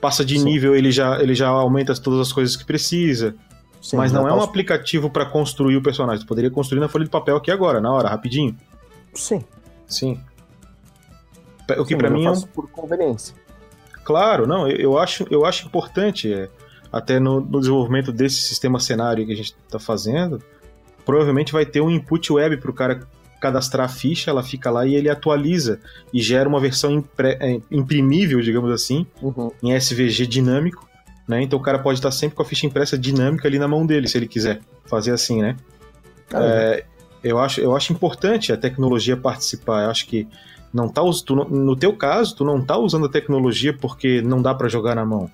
passa de Sim. nível, ele já, ele já aumenta todas as coisas que precisa. Sim, mas não é um aplicativo para construir o personagem. Tu poderia construir na folha de papel aqui agora, na hora, rapidinho. Sim. Sim. O que para mim é um... por conveniência. Claro, não, eu, eu, acho, eu acho importante, é, até no, no, desenvolvimento desse sistema cenário que a gente está fazendo, provavelmente vai ter um input web para o cara cadastrar a ficha, ela fica lá e ele atualiza e gera uma versão impre, é, imprimível, digamos assim, uhum. em SVG dinâmico, né? Então o cara pode estar sempre com a ficha impressa dinâmica ali na mão dele, se ele quiser fazer assim, né? Ah, é, eu, acho, eu acho importante a tecnologia participar. Eu acho que não tá, tu, no teu caso, tu não tá usando a tecnologia porque não dá para jogar na mão.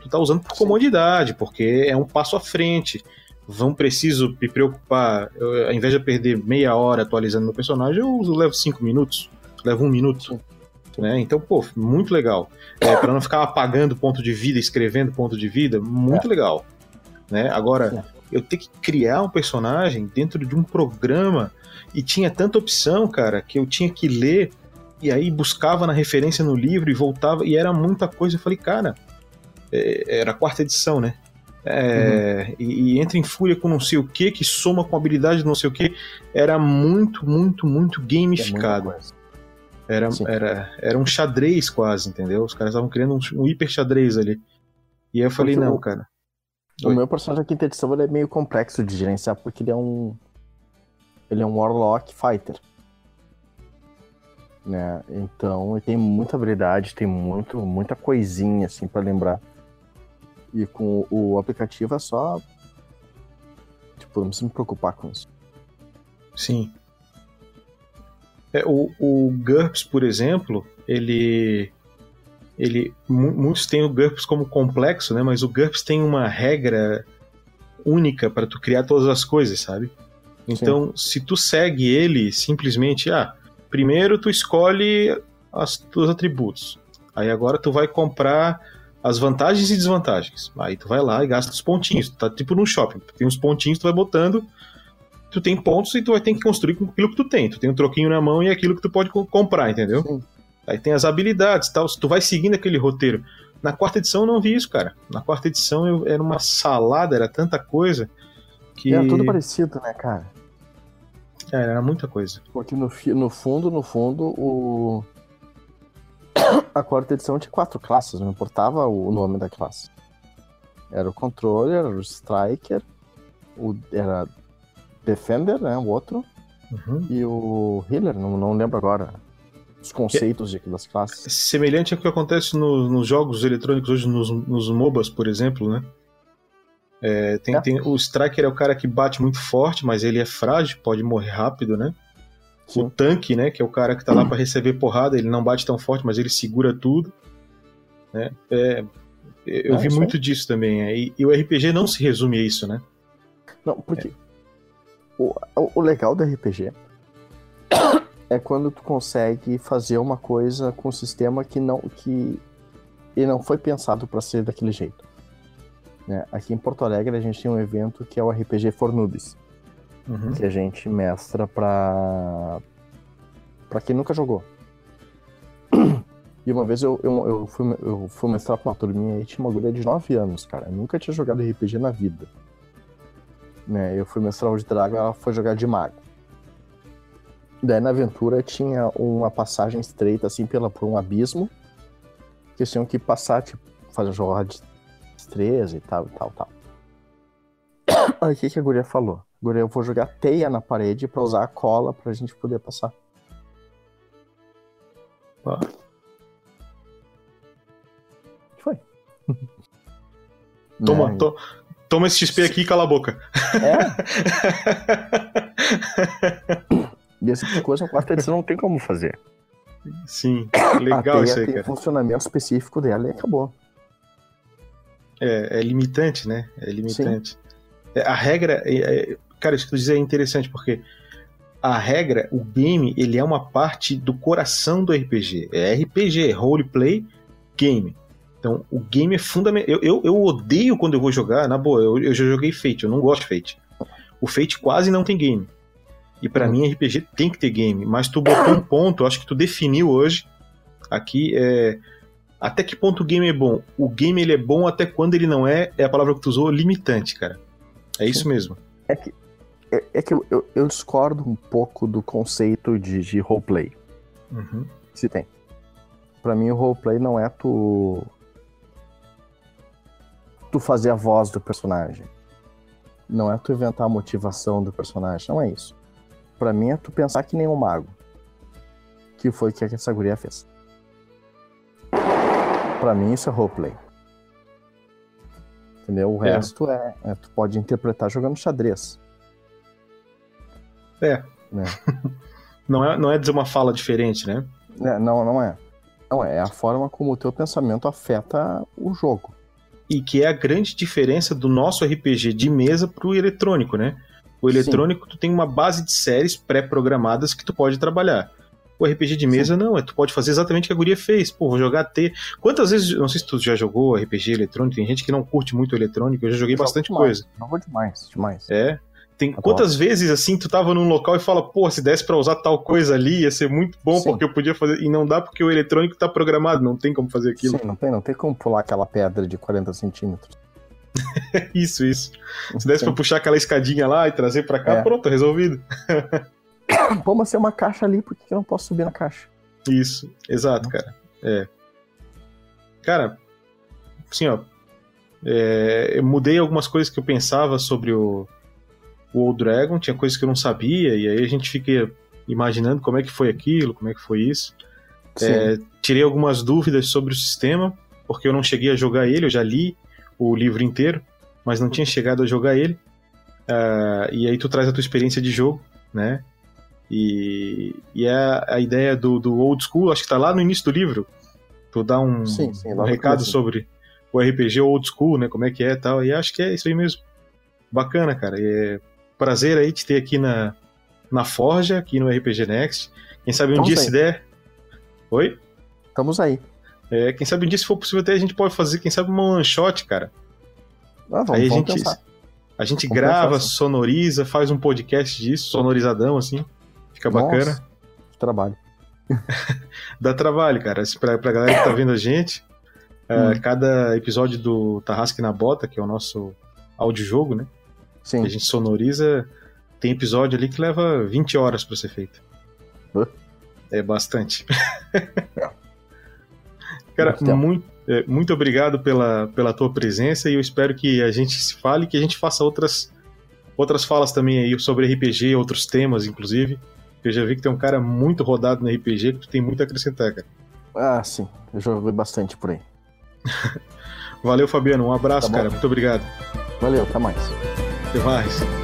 Tu tá usando por comodidade, porque é um passo à frente. Vão preciso me preocupar, eu, ao invés de perder meia hora atualizando meu personagem, eu uso, levo cinco minutos, levo um minuto. Né? Então, pô, muito legal. É, para não ficar apagando ponto de vida, escrevendo ponto de vida, muito é. legal. Né? Agora, eu ter que criar um personagem dentro de um programa e tinha tanta opção, cara, que eu tinha que ler e aí buscava na referência no livro e voltava e era muita coisa. Eu falei, cara, é, era a quarta edição, né? É, uhum. e, e, entra em fúria com não sei o que, que soma com habilidade não sei o que. Era muito, muito, muito gamificado. É era, era, era um xadrez quase, entendeu? Os caras estavam criando um, um hiper xadrez ali. E aí eu falei, porque não, o, cara. O Oi. meu personagem da quinta edição ele é meio complexo de gerenciar, porque ele é um. Ele é um Warlock Fighter né? Então, ele tem muita habilidade, tem muito, muita coisinha assim para lembrar. E com o aplicativo é só tipo, não me preocupar com isso. Sim. É, o, o GURPS, por exemplo, ele ele muitos têm o GURPS como complexo, né? Mas o GURPS tem uma regra única para tu criar todas as coisas, sabe? Então, Sim. se tu segue ele simplesmente, ah, Primeiro tu escolhe os teus atributos. Aí agora tu vai comprar as vantagens e desvantagens. Aí tu vai lá e gasta os pontinhos. Tu tá tipo num shopping. Tem uns pontinhos, tu vai botando. Tu tem pontos e tu vai ter que construir com aquilo que tu tem. Tu tem um troquinho na mão e é aquilo que tu pode comprar, entendeu? Sim. Aí tem as habilidades tal. Se tu vai seguindo aquele roteiro. Na quarta edição eu não vi isso, cara. Na quarta edição eu, era uma salada, era tanta coisa. Que... Era tudo parecido, né, cara? É, era muita coisa. Porque no, no fundo, no fundo, o. A quarta edição tinha quatro classes, não importava o nome da classe. Era o Controller, era o Striker, o, era Defender, né? O outro. Uhum. E o Healer, não, não lembro agora os conceitos de aquelas classes. Semelhante ao que acontece no, nos jogos eletrônicos hoje, nos, nos MOBAs, por exemplo, né? É, tem, é. tem, o Striker é o cara que bate muito forte, mas ele é frágil, pode morrer rápido, né? Sim. O tanque, né? Que é o cara que tá lá para receber porrada, ele não bate tão forte, mas ele segura tudo. Né? É, eu é, vi muito aí. disso também. É, e, e, o RPG não se resume a isso, né? Não, porque o, o legal do RPG é quando tu consegue fazer uma coisa com um sistema que não que ele não foi pensado para ser daquele jeito. Né? Aqui em Porto Alegre a gente tem um evento que é o RPG Fornubis, uhum. que a gente mestra pra, pra quem nunca jogou. E uma vez eu, eu, eu, fui, eu fui mestrar pra uma turminha e tinha uma guria de 9 anos, cara. Eu nunca tinha jogado RPG na vida. Né? Eu fui mestrar de Dragon ela foi jogar de mago. Daí na aventura tinha uma passagem estreita, assim, pela, por um abismo. Que eles tinham que passar, tipo, fazer jogar de 13 e tal, e tal, tal. Aí o que, que a guria falou? Guria, eu vou jogar teia na parede pra usar a cola pra gente poder passar. Ah. Foi. Toma, né? to, toma esse XP aqui e cala a boca. É? e esse tipo coisa, a quarta edição não tem como fazer. Sim, legal isso aí, tem cara. funcionamento específico dela e acabou. É, é limitante, né? É limitante. É, a regra, é, é, cara, isso que tu diz é interessante, porque a regra, o game, ele é uma parte do coração do RPG. É RPG, roleplay, game. Então, o game é fundamental. Eu, eu, eu, odeio quando eu vou jogar, na boa, eu, eu já joguei Fate, eu não gosto de Fate. O Fate quase não tem game. E para hum. mim, RPG tem que ter game. Mas tu botou um ponto, acho que tu definiu hoje. Aqui é. Até que ponto o game é bom? O game ele é bom até quando ele não é, é a palavra que tu usou, limitante, cara. É isso mesmo. É que, é, é que eu, eu, eu, discordo um pouco do conceito de, de roleplay. Uhum. Se tem. Pra mim, o roleplay não é tu. Tu fazer a voz do personagem. Não é tu inventar a motivação do personagem. Não é isso. Pra mim, é tu pensar que nem um mago. Que foi o que essa guria fez. Pra mim, isso é roleplay. Entendeu? O é. resto é, é, Tu pode interpretar jogando xadrez. É. é. não, é não é dizer uma fala diferente, né? É, não, não é. Não, é a forma como o teu pensamento afeta o jogo. E que é a grande diferença do nosso RPG de mesa pro eletrônico, né? O eletrônico, Sim. tu tem uma base de séries pré-programadas que tu pode trabalhar. O RPG de mesa Sim. não, é tu pode fazer exatamente o que a guria fez. Pô, vou jogar T. Quantas vezes, não sei se tu já jogou RPG eletrônico, tem gente que não curte muito eletrônico, eu já joguei eu bastante demais. coisa. Jogou demais, demais. É. Tem quantas vezes assim tu tava num local e fala, pô, se desse para usar tal coisa ali, ia ser muito bom Sim. porque eu podia fazer. E não dá porque o eletrônico tá programado, não tem como fazer aquilo. Sim, não tem, não tem como pular aquela pedra de 40 centímetros. isso, isso. Se desse pra puxar aquela escadinha lá e trazer para cá, é. pronto, resolvido. Pô, mas tem uma caixa ali, por que eu não posso subir na caixa? Isso, exato, cara. É. Cara, assim, ó. É, eu mudei algumas coisas que eu pensava sobre o, o Old Dragon, tinha coisas que eu não sabia, e aí a gente fica imaginando como é que foi aquilo, como é que foi isso. É, tirei algumas dúvidas sobre o sistema, porque eu não cheguei a jogar ele, eu já li o livro inteiro, mas não tinha chegado a jogar ele. Uh, e aí tu traz a tua experiência de jogo, né? E, e é a ideia do, do old school, acho que tá lá no início do livro. Tu dá um, sim, sim, um recado sobre o RPG old school, né? Como é que é e tal. E acho que é isso aí mesmo. Bacana, cara. É, prazer aí te ter aqui na, na Forja, aqui no RPG Next. Quem sabe um Estamos dia aí. se der. Oi? Estamos aí. É, quem sabe um dia, se for possível, até a gente pode fazer, quem sabe, uma one shot, cara. Ah, vamos, aí a gente, a gente grava, pensar, sonoriza, faz um podcast disso, sonorizadão, assim. Fica Nossa, bacana. Trabalho. Dá trabalho, cara. Pra, pra galera que tá vendo a gente, uh, cada episódio do Tarrasque na Bota, que é o nosso audiojogo, né? Sim. Que a gente sonoriza. Tem episódio ali que leva 20 horas para ser feito. É bastante. É. Cara, muito, é, muito obrigado pela, pela tua presença e eu espero que a gente se fale que a gente faça outras, outras falas também aí sobre RPG, outros temas, inclusive. Eu já vi que tem um cara muito rodado no RPG que tu tem muito a acrescentar, cara. Ah, sim. Eu joguei bastante por aí. Valeu, Fabiano. Um abraço, tá cara. Muito obrigado. Valeu, até mais. Até mais.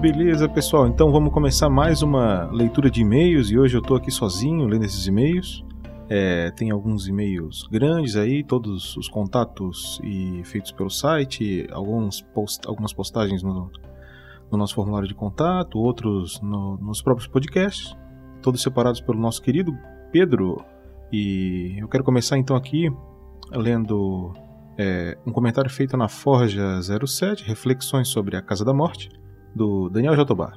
Beleza, pessoal. Então vamos começar mais uma leitura de e-mails e hoje eu estou aqui sozinho lendo esses e-mails. É, tem alguns e-mails grandes aí, todos os contatos e feitos pelo site, alguns post, algumas postagens no, no nosso formulário de contato, outros no, nos próprios podcasts, todos separados pelo nosso querido Pedro. E eu quero começar então aqui lendo é, um comentário feito na Forja 07, Reflexões sobre a Casa da Morte, do Daniel Jatobá.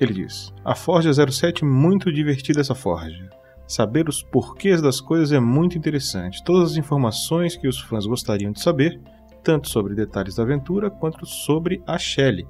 Ele diz: A Forja 07 muito divertida essa Forja. Saber os porquês das coisas é muito interessante. Todas as informações que os fãs gostariam de saber, tanto sobre detalhes da aventura quanto sobre a Shelley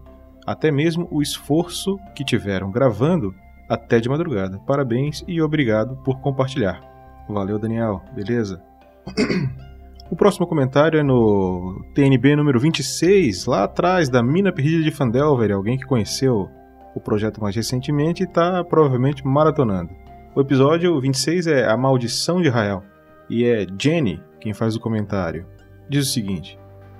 até mesmo o esforço que tiveram gravando até de madrugada. Parabéns e obrigado por compartilhar. Valeu, Daniel. Beleza? O próximo comentário é no TNB número 26, lá atrás da Mina Perdida de Fandelver, alguém que conheceu o projeto mais recentemente e está provavelmente maratonando. O episódio 26 é A Maldição de Rael e é Jenny quem faz o comentário. Diz o seguinte: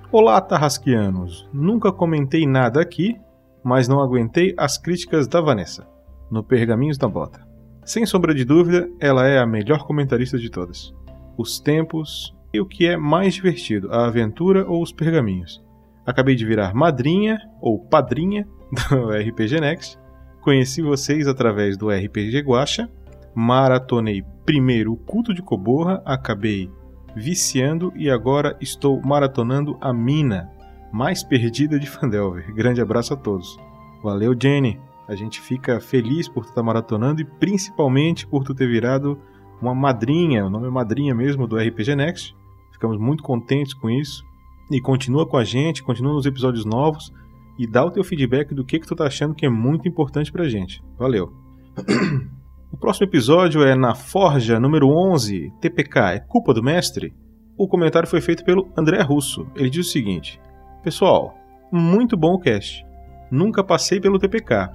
Olá, Tarrasquianos! Nunca comentei nada aqui, mas não aguentei as críticas da Vanessa, no Pergaminhos da Bota. Sem sombra de dúvida, ela é a melhor comentarista de todas. Os tempos e o que é mais divertido, a aventura ou os pergaminhos. Acabei de virar madrinha ou padrinha do RPG Next. Conheci vocês através do RPG Guacha. Maratonei primeiro o culto de Coborra, acabei viciando e agora estou maratonando a mina mais perdida de Fandelver. Grande abraço a todos. Valeu, Jenny. A gente fica feliz por tu estar maratonando e principalmente por tu ter virado uma madrinha, o nome é madrinha mesmo do RPG Next. Ficamos muito contentes com isso. E continua com a gente, continua nos episódios novos e dá o teu feedback do que, que tu tá achando que é muito importante pra gente. Valeu. O próximo episódio é na Forja número 11, TPK, é culpa do mestre? O comentário foi feito pelo André Russo. Ele diz o seguinte: Pessoal, muito bom o cast. Nunca passei pelo TPK.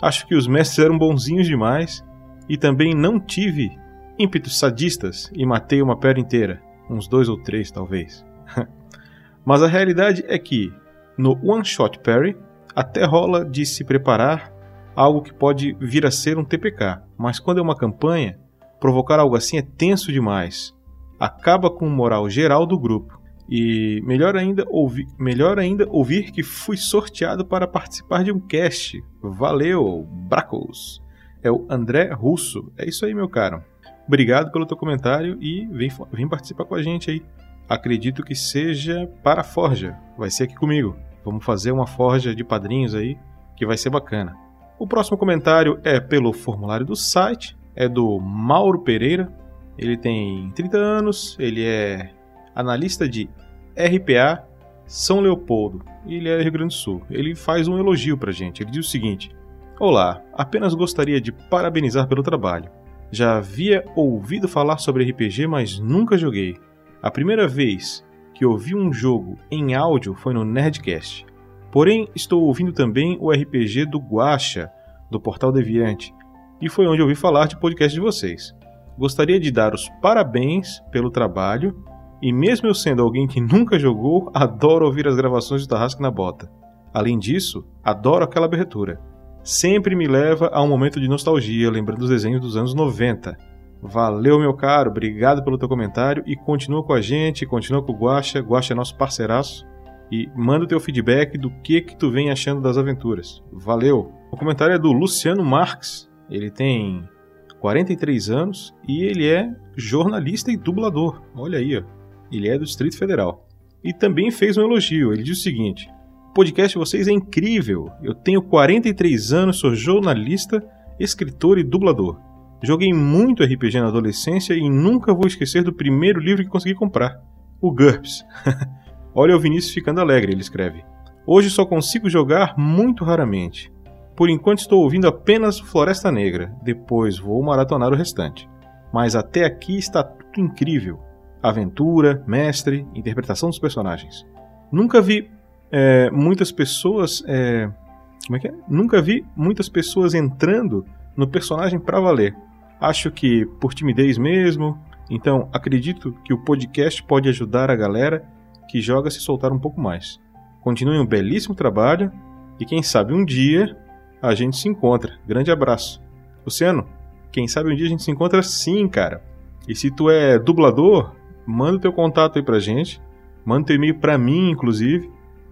Acho que os mestres eram bonzinhos demais e também não tive ímpetos sadistas e matei uma pedra inteira. Uns dois ou três, talvez. Mas a realidade é que, no One Shot Parry, até rola de se preparar algo que pode vir a ser um TPK, mas quando é uma campanha, provocar algo assim é tenso demais. Acaba com o moral geral do grupo. E melhor ainda, ouvir, melhor ainda ouvir que fui sorteado para participar de um cast. Valeu, Bracos! É o André Russo. É isso aí, meu caro. Obrigado pelo teu comentário e vem, vem participar com a gente aí. Acredito que seja para a Forja. Vai ser aqui comigo. Vamos fazer uma forja de padrinhos aí que vai ser bacana. O próximo comentário é pelo formulário do site, é do Mauro Pereira. Ele tem 30 anos, ele é analista de RPA São Leopoldo e ele é Rio Grande do Sul. Ele faz um elogio pra gente. Ele diz o seguinte: Olá, apenas gostaria de parabenizar pelo trabalho. Já havia ouvido falar sobre RPG, mas nunca joguei. A primeira vez que ouvi um jogo em áudio foi no Nerdcast. Porém, estou ouvindo também o RPG do Guacha, do Portal Deviante, e foi onde ouvi falar de podcast de vocês. Gostaria de dar os parabéns pelo trabalho, e mesmo eu sendo alguém que nunca jogou, adoro ouvir as gravações de Tarrasque na Bota. Além disso, adoro aquela abertura. Sempre me leva a um momento de nostalgia, lembrando os desenhos dos anos 90. Valeu, meu caro, obrigado pelo teu comentário e continua com a gente, continua com o Guacha, Guacha é nosso parceiraço e manda o teu feedback do que que tu vem achando das aventuras. Valeu! O comentário é do Luciano Marques. Ele tem 43 anos e ele é jornalista e dublador. Olha aí, ó. ele é do Distrito Federal. E também fez um elogio. Ele diz o seguinte: podcast de vocês é incrível. Eu tenho 43 anos, sou jornalista, escritor e dublador. Joguei muito RPG na adolescência e nunca vou esquecer do primeiro livro que consegui comprar, o GURPS. Olha o Vinícius ficando alegre, ele escreve. Hoje só consigo jogar muito raramente. Por enquanto estou ouvindo apenas Floresta Negra, depois vou maratonar o restante. Mas até aqui está tudo incrível. Aventura, mestre, interpretação dos personagens. Nunca vi é, muitas pessoas. É, como é que é? Nunca vi muitas pessoas entrando no personagem para valer. Acho que por timidez mesmo. Então acredito que o podcast pode ajudar a galera que joga se soltar um pouco mais. Continue um belíssimo trabalho e quem sabe um dia a gente se encontra. Grande abraço. Luciano, quem sabe um dia a gente se encontra sim, cara. E se tu é dublador, manda o teu contato aí pra gente. Manda teu e-mail pra mim, inclusive,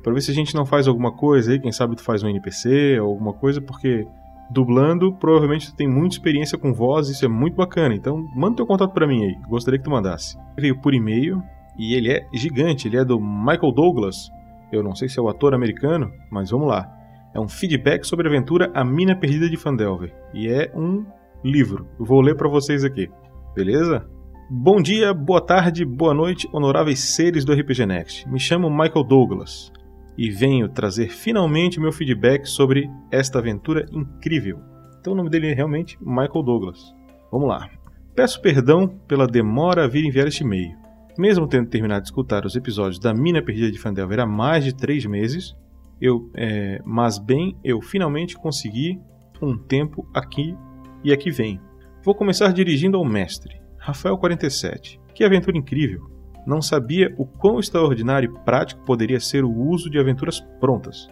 para ver se a gente não faz alguma coisa aí, quem sabe tu faz um NPC ou alguma coisa, porque dublando, provavelmente tu tem muita experiência com voz, isso é muito bacana. Então, manda teu contato para mim aí. Gostaria que tu mandasse. Veio por e-mail e ele é gigante, ele é do Michael Douglas. Eu não sei se é o ator americano, mas vamos lá. É um feedback sobre a aventura A Mina Perdida de Fandelver. E é um livro. Vou ler para vocês aqui. Beleza? Bom dia, boa tarde, boa noite, honoráveis seres do RPG Next. Me chamo Michael Douglas e venho trazer finalmente meu feedback sobre esta aventura incrível. Então o nome dele é realmente Michael Douglas. Vamos lá. Peço perdão pela demora a vir enviar este e-mail. Mesmo tendo terminado de escutar os episódios da Mina Perdida de Fandelver há mais de três meses, eu, é, mas bem, eu finalmente consegui um tempo aqui e aqui vem. Vou começar dirigindo ao mestre, Rafael 47. Que aventura incrível! Não sabia o quão extraordinário e prático poderia ser o uso de aventuras prontas.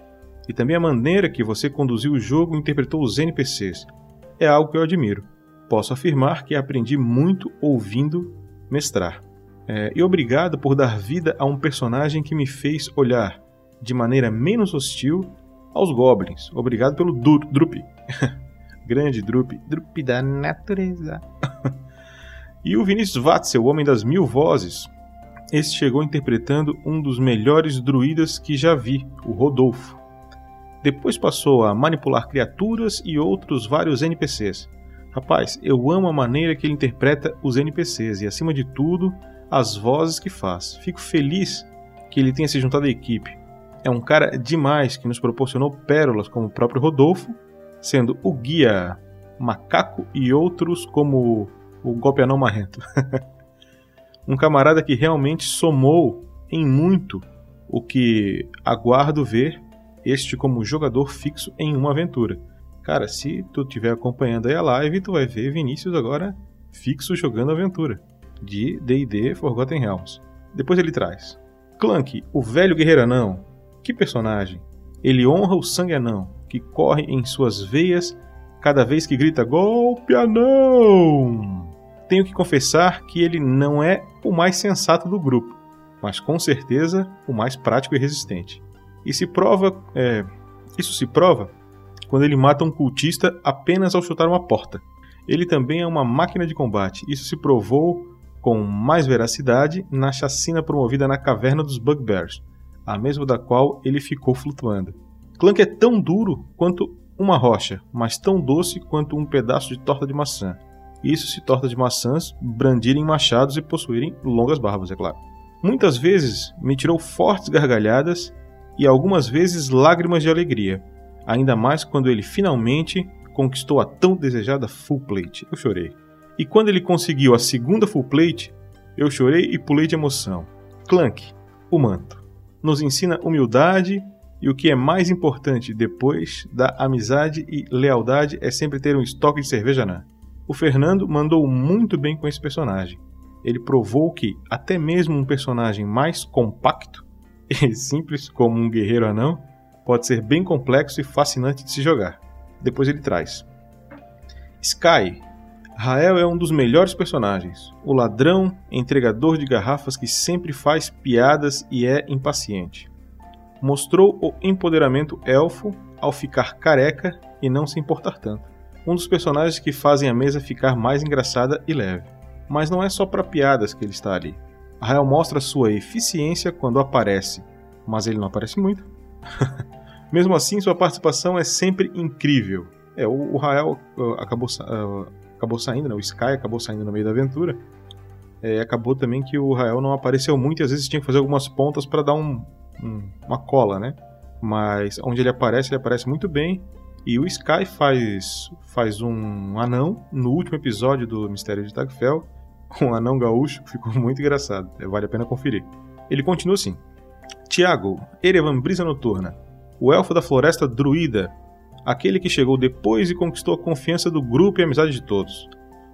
E também a maneira que você conduziu o jogo e interpretou os NPCs. É algo que eu admiro. posso afirmar que aprendi muito ouvindo mestrar. É, e obrigado por dar vida a um personagem que me fez olhar de maneira menos hostil aos goblins. Obrigado pelo Drup. Grande Drup. Drup da natureza. e o Vinícius Watzel, o Homem das Mil Vozes. Esse chegou interpretando um dos melhores druidas que já vi, o Rodolfo. Depois passou a manipular criaturas e outros vários NPCs. Rapaz, eu amo a maneira que ele interpreta os NPCs e, acima de tudo, as vozes que faz. Fico feliz que ele tenha se juntado à equipe. É um cara demais que nos proporcionou pérolas como o próprio Rodolfo, sendo o guia Macaco e outros como o Golpe Anão Marrento. um camarada que realmente somou em muito o que aguardo ver este como jogador fixo em uma aventura. Cara, se tu estiver acompanhando aí a live, tu vai ver Vinícius agora fixo jogando aventura de D&D Forgotten Realms. Depois ele traz Clank, o velho guerreiro anão. Que personagem! Ele honra o sangue anão, que corre em suas veias cada vez que grita golpe anão. Tenho que confessar que ele não é o mais sensato do grupo, mas com certeza o mais prático e resistente. E se prova, é, isso se prova quando ele mata um cultista apenas ao chutar uma porta. Ele também é uma máquina de combate. Isso se provou com mais veracidade na chacina promovida na caverna dos Bugbears, a mesma da qual ele ficou flutuando. Clank é tão duro quanto uma rocha, mas tão doce quanto um pedaço de torta de maçã. Isso se torta de maçãs brandirem machados e possuírem longas barbas, é claro. Muitas vezes me tirou fortes gargalhadas e algumas vezes lágrimas de alegria, ainda mais quando ele finalmente conquistou a tão desejada full plate. Eu chorei. E quando ele conseguiu a segunda full plate, eu chorei e pulei de emoção. Clank, o manto, nos ensina humildade e o que é mais importante depois da amizade e lealdade é sempre ter um estoque de cerveja na. O Fernando mandou muito bem com esse personagem. Ele provou que até mesmo um personagem mais compacto e simples como um guerreiro anão pode ser bem complexo e fascinante de se jogar. Depois ele traz Sky, Rael é um dos melhores personagens, o ladrão, entregador de garrafas que sempre faz piadas e é impaciente. Mostrou o empoderamento elfo ao ficar careca e não se importar tanto. Um dos personagens que fazem a mesa ficar mais engraçada e leve. Mas não é só para piadas que ele está ali. Rael mostra sua eficiência quando aparece, mas ele não aparece muito. Mesmo assim, sua participação é sempre incrível. É, o, o Rael uh, acabou uh, acabou saindo, né? O Sky acabou saindo no meio da aventura. É, acabou também que o Rael não apareceu muito e às vezes tinha que fazer algumas pontas para dar um, um, uma cola, né? Mas onde ele aparece, ele aparece muito bem. E o Sky faz, faz um anão no último episódio do Mistério de Tagfell. Um anão gaúcho, ficou muito engraçado. É, vale a pena conferir. Ele continua assim: Tiago, Erevan Brisa Noturna, o elfo da floresta druida, aquele que chegou depois e conquistou a confiança do grupo e a amizade de todos.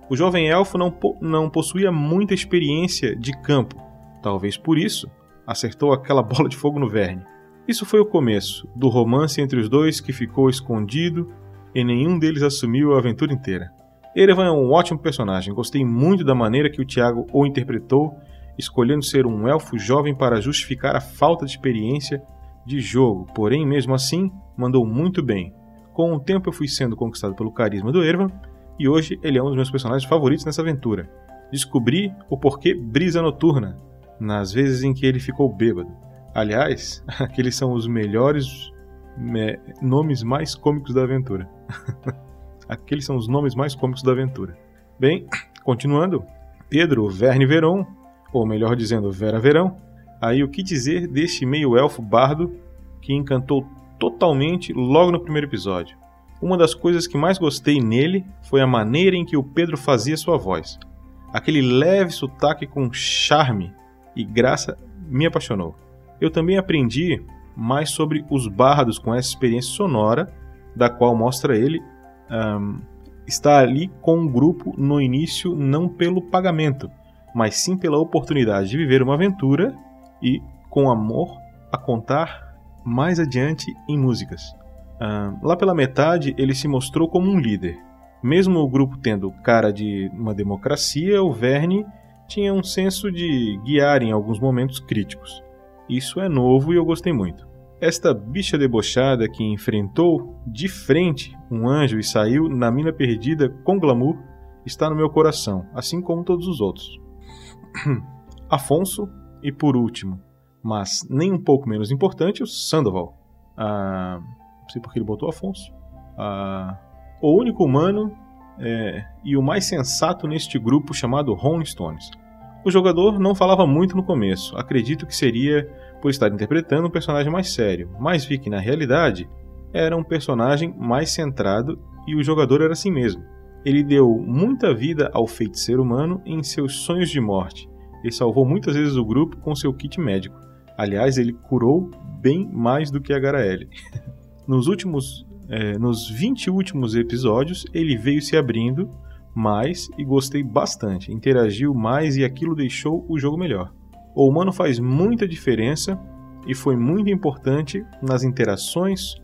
O jovem elfo não, po não possuía muita experiência de campo, talvez por isso acertou aquela bola de fogo no Verne. Isso foi o começo do romance entre os dois que ficou escondido e nenhum deles assumiu a aventura inteira. Erevan é um ótimo personagem, gostei muito da maneira que o Tiago o interpretou, escolhendo ser um elfo jovem para justificar a falta de experiência de jogo, porém, mesmo assim, mandou muito bem. Com o tempo eu fui sendo conquistado pelo carisma do Ervan e hoje ele é um dos meus personagens favoritos nessa aventura. Descobri o porquê Brisa Noturna, nas vezes em que ele ficou bêbado. Aliás, aqueles são os melhores me, nomes mais cômicos da aventura. aqueles são os nomes mais cômicos da aventura. Bem, continuando, Pedro Verne Veron, ou melhor dizendo, Vera Verão. Aí o que dizer deste meio-elfo bardo que encantou totalmente logo no primeiro episódio. Uma das coisas que mais gostei nele foi a maneira em que o Pedro fazia sua voz. Aquele leve sotaque com charme e graça me apaixonou. Eu também aprendi mais sobre os bardos com essa experiência sonora, da qual mostra ele um, estar ali com um grupo no início não pelo pagamento, mas sim pela oportunidade de viver uma aventura e, com amor, a contar mais adiante em músicas. Uh, lá pela metade, ele se mostrou como um líder. Mesmo o grupo tendo cara de uma democracia, o Verne tinha um senso de guiar em alguns momentos críticos. Isso é novo e eu gostei muito. Esta bicha debochada que enfrentou de frente um anjo e saiu na mina perdida com glamour está no meu coração, assim como todos os outros. Afonso e por último, mas nem um pouco menos importante, o Sandoval. Ah, não sei porque ele botou Afonso. Ah, o único humano é, e o mais sensato neste grupo chamado Rolling Stones. O jogador não falava muito no começo, acredito que seria por estar interpretando um personagem mais sério, mas vi que na realidade era um personagem mais centrado e o jogador era assim mesmo. Ele deu muita vida ao feiticeiro humano em seus sonhos de morte e salvou muitas vezes o grupo com seu kit médico. Aliás, ele curou bem mais do que a Garaele. Nos últimos, é, nos 20 últimos episódios, ele veio se abrindo mais e gostei bastante. Interagiu mais e aquilo deixou o jogo melhor. O humano faz muita diferença e foi muito importante nas interações,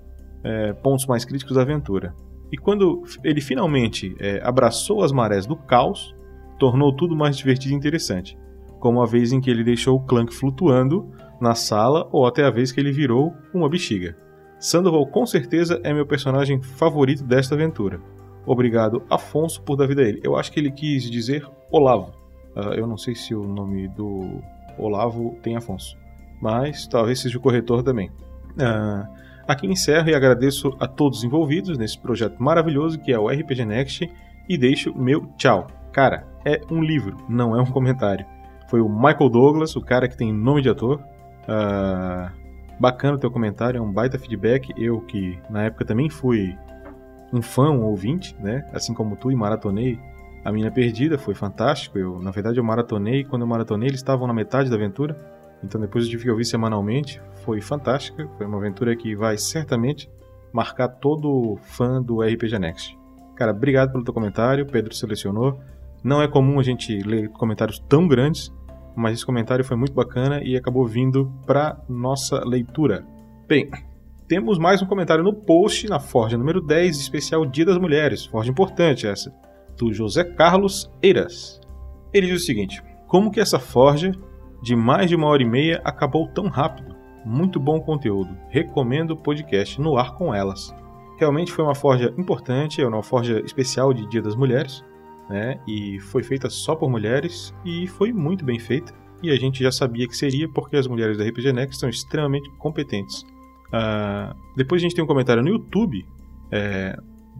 é, pontos mais críticos da aventura. E quando ele finalmente é, abraçou as marés do caos, tornou tudo mais divertido e interessante. Como a vez em que ele deixou o Clank flutuando na sala ou até a vez que ele virou uma bexiga. Sandoval com certeza é meu personagem favorito desta aventura. Obrigado, Afonso, por dar vida a ele. Eu acho que ele quis dizer Olavo. Uh, eu não sei se o nome do Olavo tem Afonso, mas talvez seja o corretor também. Uh, aqui encerro e agradeço a todos envolvidos nesse projeto maravilhoso que é o RPG Next e deixo meu tchau. Cara, é um livro, não é um comentário. Foi o Michael Douglas, o cara que tem nome de ator, Uh, bacana o teu comentário, é um baita feedback. Eu que na época também fui um fã, um ouvinte, né? Assim como tu e maratonei a Mina Perdida, foi fantástico. Eu, na verdade, eu maratonei. Quando eu maratonei, eles estavam na metade da aventura. Então depois eu tive que ouvir semanalmente. Foi fantástica. Foi uma aventura que vai certamente marcar todo fã do RPG Next. Cara, obrigado pelo teu comentário. Pedro selecionou. Não é comum a gente ler comentários tão grandes mas esse comentário foi muito bacana e acabou vindo para nossa leitura. Bem, temos mais um comentário no post na Forja número 10, especial Dia das Mulheres. Forja importante essa, do José Carlos Eiras. Ele diz o seguinte: Como que essa forja de mais de uma hora e meia acabou tão rápido? Muito bom conteúdo. Recomendo o podcast no ar com elas. Realmente foi uma forja importante, é uma forja especial de Dia das Mulheres né? E foi feita só por mulheres e foi muito bem feita. E a gente já sabia que seria porque as mulheres da RPG Next são extremamente competentes. Uh, depois a gente tem um comentário no YouTube, é,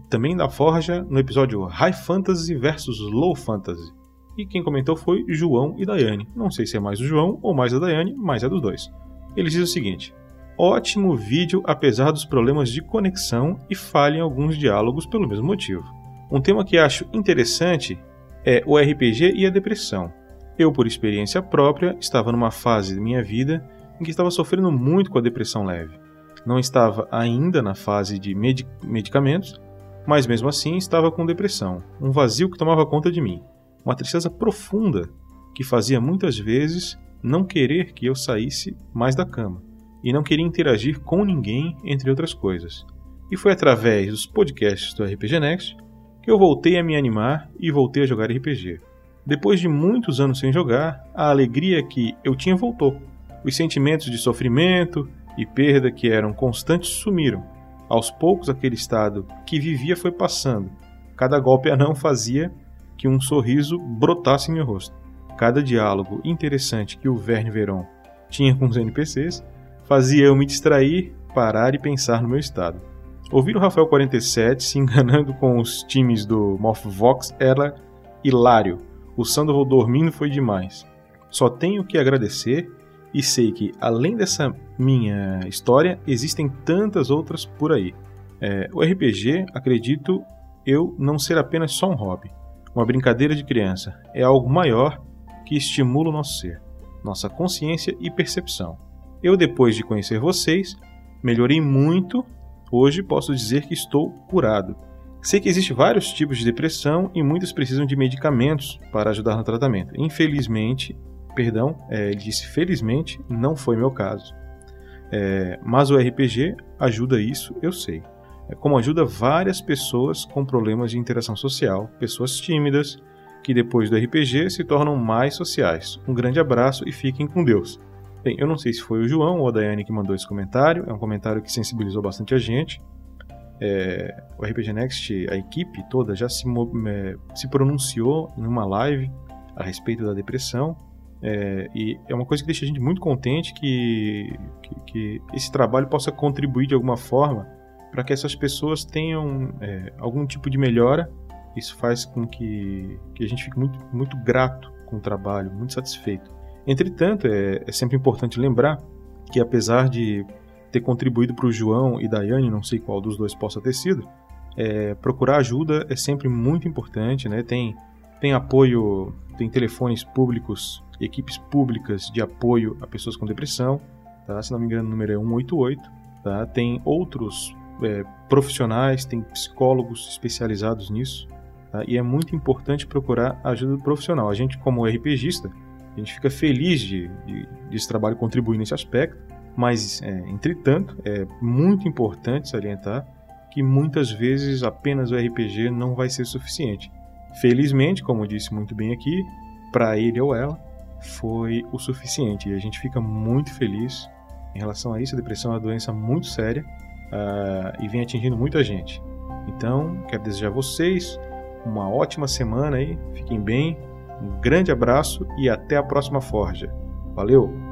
também da Forja, no episódio High Fantasy versus Low Fantasy. E quem comentou foi João e Daiane. Não sei se é mais o João ou mais a Daiane, mas é dos dois. Eles dizem o seguinte: Ótimo vídeo, apesar dos problemas de conexão e falhem alguns diálogos pelo mesmo motivo. Um tema que acho interessante é o RPG e a depressão. Eu, por experiência própria, estava numa fase da minha vida em que estava sofrendo muito com a depressão leve. Não estava ainda na fase de medic medicamentos, mas mesmo assim estava com depressão, um vazio que tomava conta de mim, uma tristeza profunda que fazia muitas vezes não querer que eu saísse mais da cama e não queria interagir com ninguém, entre outras coisas. E foi através dos podcasts do RPG Next eu voltei a me animar e voltei a jogar RPG. Depois de muitos anos sem jogar, a alegria que eu tinha voltou. Os sentimentos de sofrimento e perda que eram constantes sumiram. Aos poucos, aquele estado que vivia foi passando. Cada golpe anão fazia que um sorriso brotasse em meu rosto. Cada diálogo interessante que o Verne Veron tinha com os NPCs fazia eu me distrair, parar e pensar no meu estado. Ouvir o Rafael 47 se enganando com os times do Morphvox era hilário. O Sandoval dormindo foi demais. Só tenho que agradecer e sei que, além dessa minha história, existem tantas outras por aí. É, o RPG, acredito eu, não ser apenas só um hobby, uma brincadeira de criança. É algo maior que estimula o nosso ser, nossa consciência e percepção. Eu, depois de conhecer vocês, melhorei muito Hoje posso dizer que estou curado. Sei que existem vários tipos de depressão e muitos precisam de medicamentos para ajudar no tratamento. Infelizmente, perdão, é, ele disse felizmente, não foi meu caso. É, mas o RPG ajuda isso, eu sei. é como ajuda várias pessoas com problemas de interação social, pessoas tímidas, que depois do RPG se tornam mais sociais. Um grande abraço e fiquem com Deus. Bem, eu não sei se foi o João ou a Daiane que mandou esse comentário, é um comentário que sensibilizou bastante a gente. É, o RPG Next, a equipe toda já se, é, se pronunciou em uma live a respeito da depressão. É, e é uma coisa que deixa a gente muito contente que, que, que esse trabalho possa contribuir de alguma forma para que essas pessoas tenham é, algum tipo de melhora. Isso faz com que, que a gente fique muito, muito grato com o trabalho, muito satisfeito. Entretanto, é, é sempre importante lembrar que apesar de ter contribuído para o João e Daiane, não sei qual dos dois possa ter sido, é, procurar ajuda é sempre muito importante, né? Tem, tem apoio, tem telefones públicos, equipes públicas de apoio a pessoas com depressão, tá? Se não me engano, o número é 188, tá? Tem outros é, profissionais, tem psicólogos especializados nisso, tá? E é muito importante procurar ajuda profissional. A gente, como RPGista, a gente fica feliz de, de, de esse trabalho contribuir nesse aspecto, mas, é, entretanto, é muito importante salientar que muitas vezes apenas o RPG não vai ser suficiente. Felizmente, como disse muito bem aqui, para ele ou ela foi o suficiente e a gente fica muito feliz em relação a isso. A depressão é uma doença muito séria uh, e vem atingindo muita gente. Então, quero desejar a vocês uma ótima semana aí, fiquem bem, um grande abraço e até a próxima Forja. Valeu!